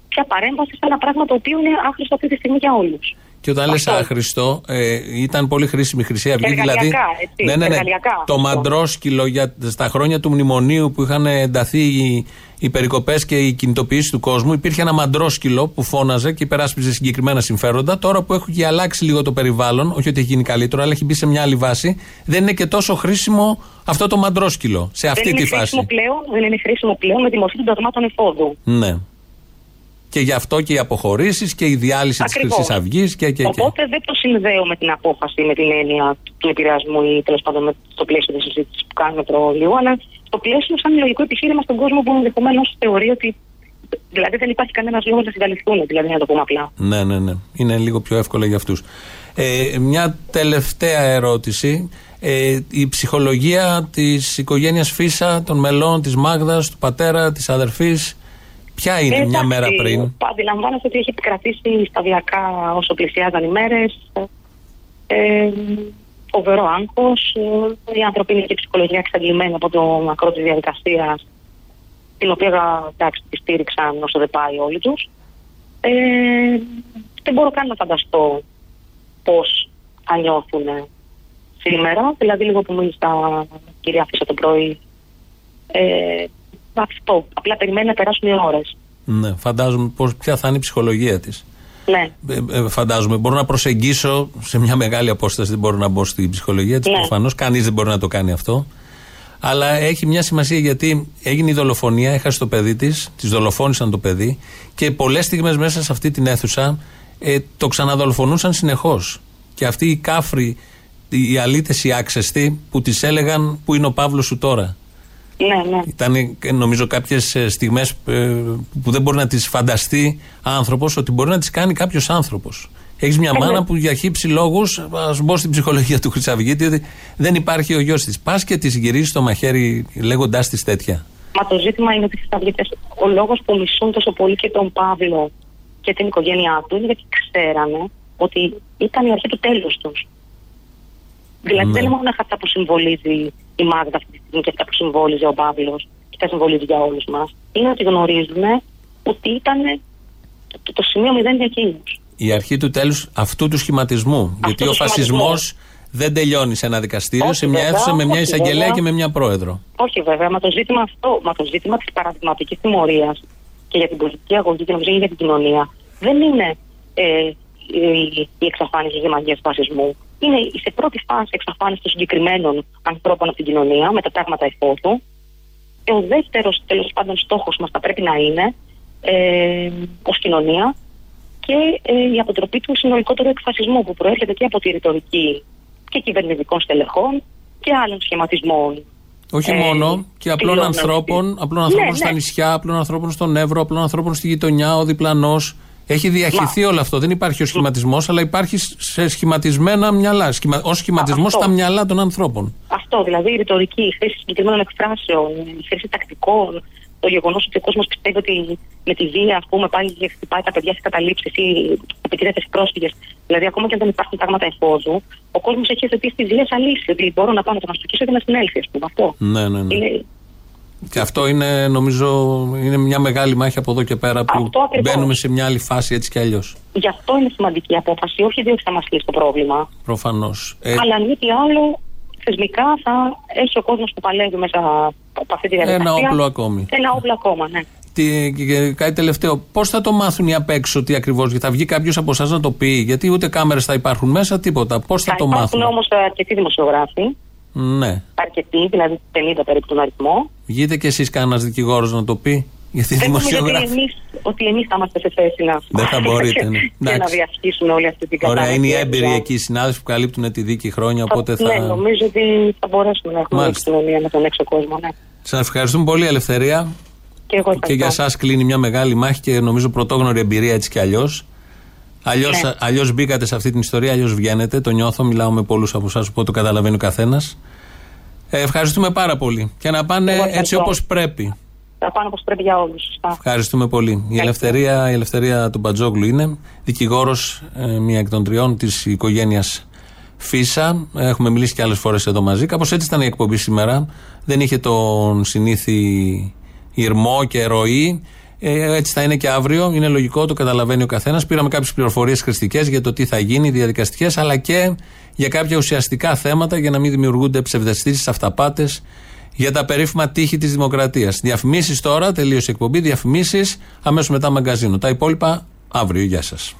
Speaker 25: πια παρέμβαση σε ένα πράγμα το οποίο είναι άχρηστο αυτή τη στιγμή για όλους.
Speaker 3: Και όταν λες άχρηστο, ε, ήταν πολύ χρήσιμη η Χρυσή Αυγή.
Speaker 25: Εργαλειακά,
Speaker 3: Δηλαδή,
Speaker 25: έτσι,
Speaker 3: ναι, ναι, ναι.
Speaker 25: εργαλειακά
Speaker 3: Το
Speaker 25: αυτό.
Speaker 3: μαντρόσκυλο για, στα χρόνια του μνημονίου που είχαν ενταθεί οι, οι περικοπές και οι κινητοποιήσεις του κόσμου, υπήρχε ένα μαντρόσκυλο που φώναζε και υπεράσπιζε συγκεκριμένα συμφέροντα. Τώρα που έχει αλλάξει λίγο το περιβάλλον, όχι ότι έχει γίνει καλύτερο, αλλά έχει μπει σε μια άλλη βάση, δεν είναι και τόσο χρήσιμο αυτό το μαντρόσκυλο σε αυτή
Speaker 25: δεν
Speaker 3: τη
Speaker 25: είναι χρήσιμο
Speaker 3: φάση.
Speaker 25: Πλέον, δεν είναι χρήσιμο πλέον με τη μορφή των πραγμάτων εφόδου.
Speaker 3: Ναι. Και γι' αυτό και οι αποχωρήσεις και η διάλυση της
Speaker 25: Ακριβώς.
Speaker 3: Χρυσής Αυγής και, και, και.
Speaker 25: Οπότε δεν το συνδέω με την απόφαση, με την έννοια του επηρεασμού ή τέλος πάντων με- στο πλαίσιο της συζήτησης που κάνουμε τώρα λίγο, αλλά στο πλαίσιο σαν λογικό επιχείρημα στον κόσμο που ενδεχομένως θεωρεί ότι. Δηλαδή δεν υπάρχει κανένας λόγος να συγκαλυφθούν, δηλαδή να το πούμε απλά.
Speaker 3: Ναι, ναι, ναι. Είναι λίγο πιο εύκολο για αυτούς. Ε, μια τελευταία ερώτηση. Ε, η ψυχολογία της οικογένειας Φίσα, των μελών, της Μάγδας, του πατέρα, της αδερφής, ποια είναι
Speaker 25: Ε,
Speaker 3: μια
Speaker 25: εντάξει,
Speaker 3: μέρα πριν.
Speaker 25: Αντιλαμβάνεστε ότι έχει επικρατήσει σταδιακά όσο πλησιάζαν οι μέρες. Ε, φοβερό άγχος. Η ανθρωπίνη ψυχολογία εξαντλημένη από το μακρό της διαδικασίας, την οποία εντάξει, τη στήριξαν όσο δεν πάει όλοι τους. Ε, δεν μπορώ καν να φανταστώ πώς θα νιώθουν σήμερα. Δηλαδή, λίγο που μίλησα κυρία Φίσα το πρωί. Ε, αυτό. Απλά περιμένει να περάσουν οι ώρες.
Speaker 3: Ναι, φαντάζομαι πώς, ποια θα είναι η ψυχολογία της.
Speaker 25: Ναι.
Speaker 3: Ε, ε, φαντάζομαι. Μπορώ να προσεγγίσω σε μια μεγάλη απόσταση. Δεν μπορώ να μπω στην ψυχολογία της.
Speaker 25: Ναι.
Speaker 3: Προφανώς κανείς δεν μπορεί να το κάνει αυτό. Αλλά έχει μια σημασία γιατί έγινε η δολοφονία, έχασε το παιδί της, της δολοφόνησαν το παιδί και πολλές στιγμές μέσα σε αυτή την αίθουσα ε, το ξαναδολοφονούσαν συνεχώς. Και αυτοί οι κάφροι, οι αλήτες, οι άξεστοι που τη έλεγαν Πού είναι ο Παύλος σου τώρα.
Speaker 25: Ναι, ναι.
Speaker 3: Ήταν ε, νομίζω κάποιες στιγμές που δεν μπορεί να τις φανταστεί άνθρωπος ότι μπορεί να τις κάνει κάποιος άνθρωπος. Έχεις μια
Speaker 25: Ε,
Speaker 3: μάνα
Speaker 25: ναι.
Speaker 3: που για χύψη λόγους, ας μπω στην ψυχολογία του Χρυσαυγίτη, ότι δεν υπάρχει ο γιος της. Πας και τη γυρίζει το μαχαίρι λέγοντάς της τέτοια.
Speaker 25: Μα το ζήτημα είναι ότι οι Χρυσαυγίτες, ο λόγος που μισούν τόσο πολύ και τον Παύλο και την οικογένειά τους είναι γιατί ξέρανε ότι ήταν η αρχή του τέλους τους. Δηλαδή
Speaker 27: Ναι.
Speaker 25: δεν είναι μόνο αυτά που συμβολίζει η Μάγδα αυτή τη στιγμή και αυτά που συμβόλιζε ο Παύλος και τα συμβολίζει για όλους μας. Είναι ότι γνωρίζουμε ότι ήταν το, το σημείο μηδέν για εκείνους.
Speaker 3: Η αρχή του τέλους αυτού του σχηματισμού. γιατί
Speaker 25: του
Speaker 3: ο φασισμός
Speaker 25: σχηματισμού.
Speaker 3: δεν τελειώνει σε ένα δικαστήριο,
Speaker 25: Όχι,
Speaker 3: σε μια
Speaker 25: βέβαια,
Speaker 3: αίθουσα με μια
Speaker 25: όχι,
Speaker 3: εισαγγελέα
Speaker 25: βέβαια.
Speaker 3: και με μια πρόεδρο.
Speaker 25: Όχι βέβαια, μα το ζήτημα αυτό, μα το ζήτημα της παραδειγματικής τιμωρίας και για την πολιτική αγωγή και νομίζω και για την κοινωνία δεν είναι ε, η, η εξαφάνιση της μαγεία του φασισμού. Είναι η σε πρώτη φάση εξαφάνισης των συγκεκριμένων ανθρώπων από την κοινωνία με τα πράγματα εφόδου. Και ο δεύτερος τέλος πάντων στόχος μας θα πρέπει να είναι ε, ως κοινωνία και ε, η αποτροπή του συνολικότερου εκφασισμού που προέρχεται και από τη ρητορική και κυβερνητικών στελεχών και άλλων σχηματισμών
Speaker 3: Όχι
Speaker 25: Ε,
Speaker 3: μόνο, και απλών
Speaker 25: πλέον,
Speaker 3: ανθρώπων,
Speaker 25: έτσι.
Speaker 3: απλών ανθρώπων
Speaker 25: Ναι,
Speaker 3: στα
Speaker 25: ναι.
Speaker 3: νησιά, απλών ανθρώπων στον Εύρο, απλών ανθρώπων στη γειτονιά, ο διπλανός. Έχει διαχυθεί όλο αυτό. Δεν υπάρχει ο σχηματισμός, αλλά υπάρχει σε σχηματισμένα μυαλά. Σχημα... Ω σχηματισμός
Speaker 25: Αυτό.
Speaker 3: στα μυαλά των ανθρώπων.
Speaker 25: Αυτό δηλαδή η ρητορική, η χρήση συγκεκριμένων εκφράσεων, η χρήση τακτικών, το γεγονός ότι ο κόσμος πιστεύει ότι με τη βία, ας πούμε, πάλι και χτυπάει τα παιδιά σε καταλήψεις ή επιτηρείται σε πρόσφυγες. Δηλαδή, ακόμα και αν δεν υπάρχουν πράγματα εφόδου, ο κόσμος έχει εθετήσει τη βία σαν λύση. Ότι μπορώ να πάω να τον αστοχήσω και να συνέλθει, ας πούμε. Αυτό.
Speaker 3: Ναι, ναι, ναι.
Speaker 25: Είναι,
Speaker 3: Και αυτό είναι, νομίζω, είναι μια μεγάλη μάχη από εδώ και πέρα που
Speaker 25: Αυτό ακριβώς.
Speaker 3: μπαίνουμε σε μια άλλη φάση έτσι κι αλλιώς.
Speaker 25: γι' αυτό είναι σημαντική η απόφαση, όχι διότι θα μας λύσει το πρόβλημα.
Speaker 3: Προφανώς. Ε,
Speaker 25: Αλλά αν μη τι άλλο, θεσμικά θα έχει ο κόσμος που παλεύει μέσα από αυτή τη διαδικασία.
Speaker 3: Ένα όπλο ακόμη.
Speaker 25: Ένα όπλο ακόμα, ναι.
Speaker 3: τι, και- και κάτι τελευταίο. Πώς θα το μάθουν οι απ' έξω τι ακριβώς, θα βγει κάποιος από εσάς να το πει, Γιατί ούτε κάμερες θα υπάρχουν μέσα, τίποτα. Πώς θα,
Speaker 25: Θα
Speaker 3: το
Speaker 25: υπάρχουν
Speaker 3: μάθουν;
Speaker 25: όμως αρκετοί δημοσιογράφοι,
Speaker 3: Ναι.
Speaker 25: αρκετοί, δηλαδή 50 περίπου τον αριθμό.
Speaker 3: Βγείτε κι εσείς κανένας δικηγόρος να το πει. Γιατί οι
Speaker 25: Δεν νομίζω ότι
Speaker 3: δημοσιογράφοι.
Speaker 25: εμείς, ότι εμείς θα είμαστε σε θέση να.
Speaker 3: Δεν θα μπορείτε, ναι. *laughs*
Speaker 25: και να
Speaker 3: Εντάξει.
Speaker 25: διασχίσουν όλη αυτή την κατάσταση.
Speaker 3: Ωραία, είναι οι έμπειροι εκεί οι συνάδελφοι που καλύπτουν τη δίκη χρόνια, οπότε
Speaker 25: Ναι,
Speaker 3: θα.
Speaker 25: νομίζω ότι θα μπορέσουμε να έχουμε
Speaker 3: Μάλιστα.
Speaker 25: επικοινωνία με τον έξω κόσμο. Ναι.
Speaker 3: Σας ευχαριστούμε πολύ, Ελευθερία.
Speaker 25: Και εγώ
Speaker 3: Και για
Speaker 25: ευχαριστώ.
Speaker 3: εσά κλείνει μια μεγάλη μάχη και νομίζω πρωτόγνωρη εμπειρία έτσι κι αλλιώς. Αλλιώς
Speaker 25: Ναι.
Speaker 3: αλλιώς μπήκατε σε αυτή την ιστορία, αλλιώς βγαίνετε. Το νιώθω, μιλάω με πολλούς από εσάς, οπότε το καταλαβαίνει ο καθένας. Ε, ευχαριστούμε πάρα πολύ. Και να πάνε
Speaker 25: Εγώ
Speaker 3: έτσι
Speaker 25: ευχαριστώ.
Speaker 3: όπως πρέπει.
Speaker 25: Θα πάνε όπως πρέπει για όλους.
Speaker 3: Ευχαριστούμε πολύ. Η ελευθερία, η ελευθερία του Μπατζόγλου είναι δικηγόρος, μία εκ των τριών της οικογένειας Φίσα. Έχουμε μιλήσει και άλλες φορές εδώ μαζί. Κάπως έτσι ήταν η εκπομπή σήμερα. Δεν είχε τον συνήθι ηρμό και ροή. Ε, έτσι θα είναι και αύριο. Είναι λογικό, το καταλαβαίνει ο καθένας. Πήραμε κάποιες πληροφορίες χρηστικές για το τι θα γίνει, διαδικαστικές, αλλά και για κάποια ουσιαστικά θέματα για να μην δημιουργούνται ψευδεστήσεις, αυταπάτες για τα περίφημα τείχη της Δημοκρατίας. Διαφημίσεις τώρα, τελείωσε η εκπομπή. Διαφημίσεις αμέσως μετά μαγκαζίνο. Τα υπόλοιπα αύριο. Γεια σας.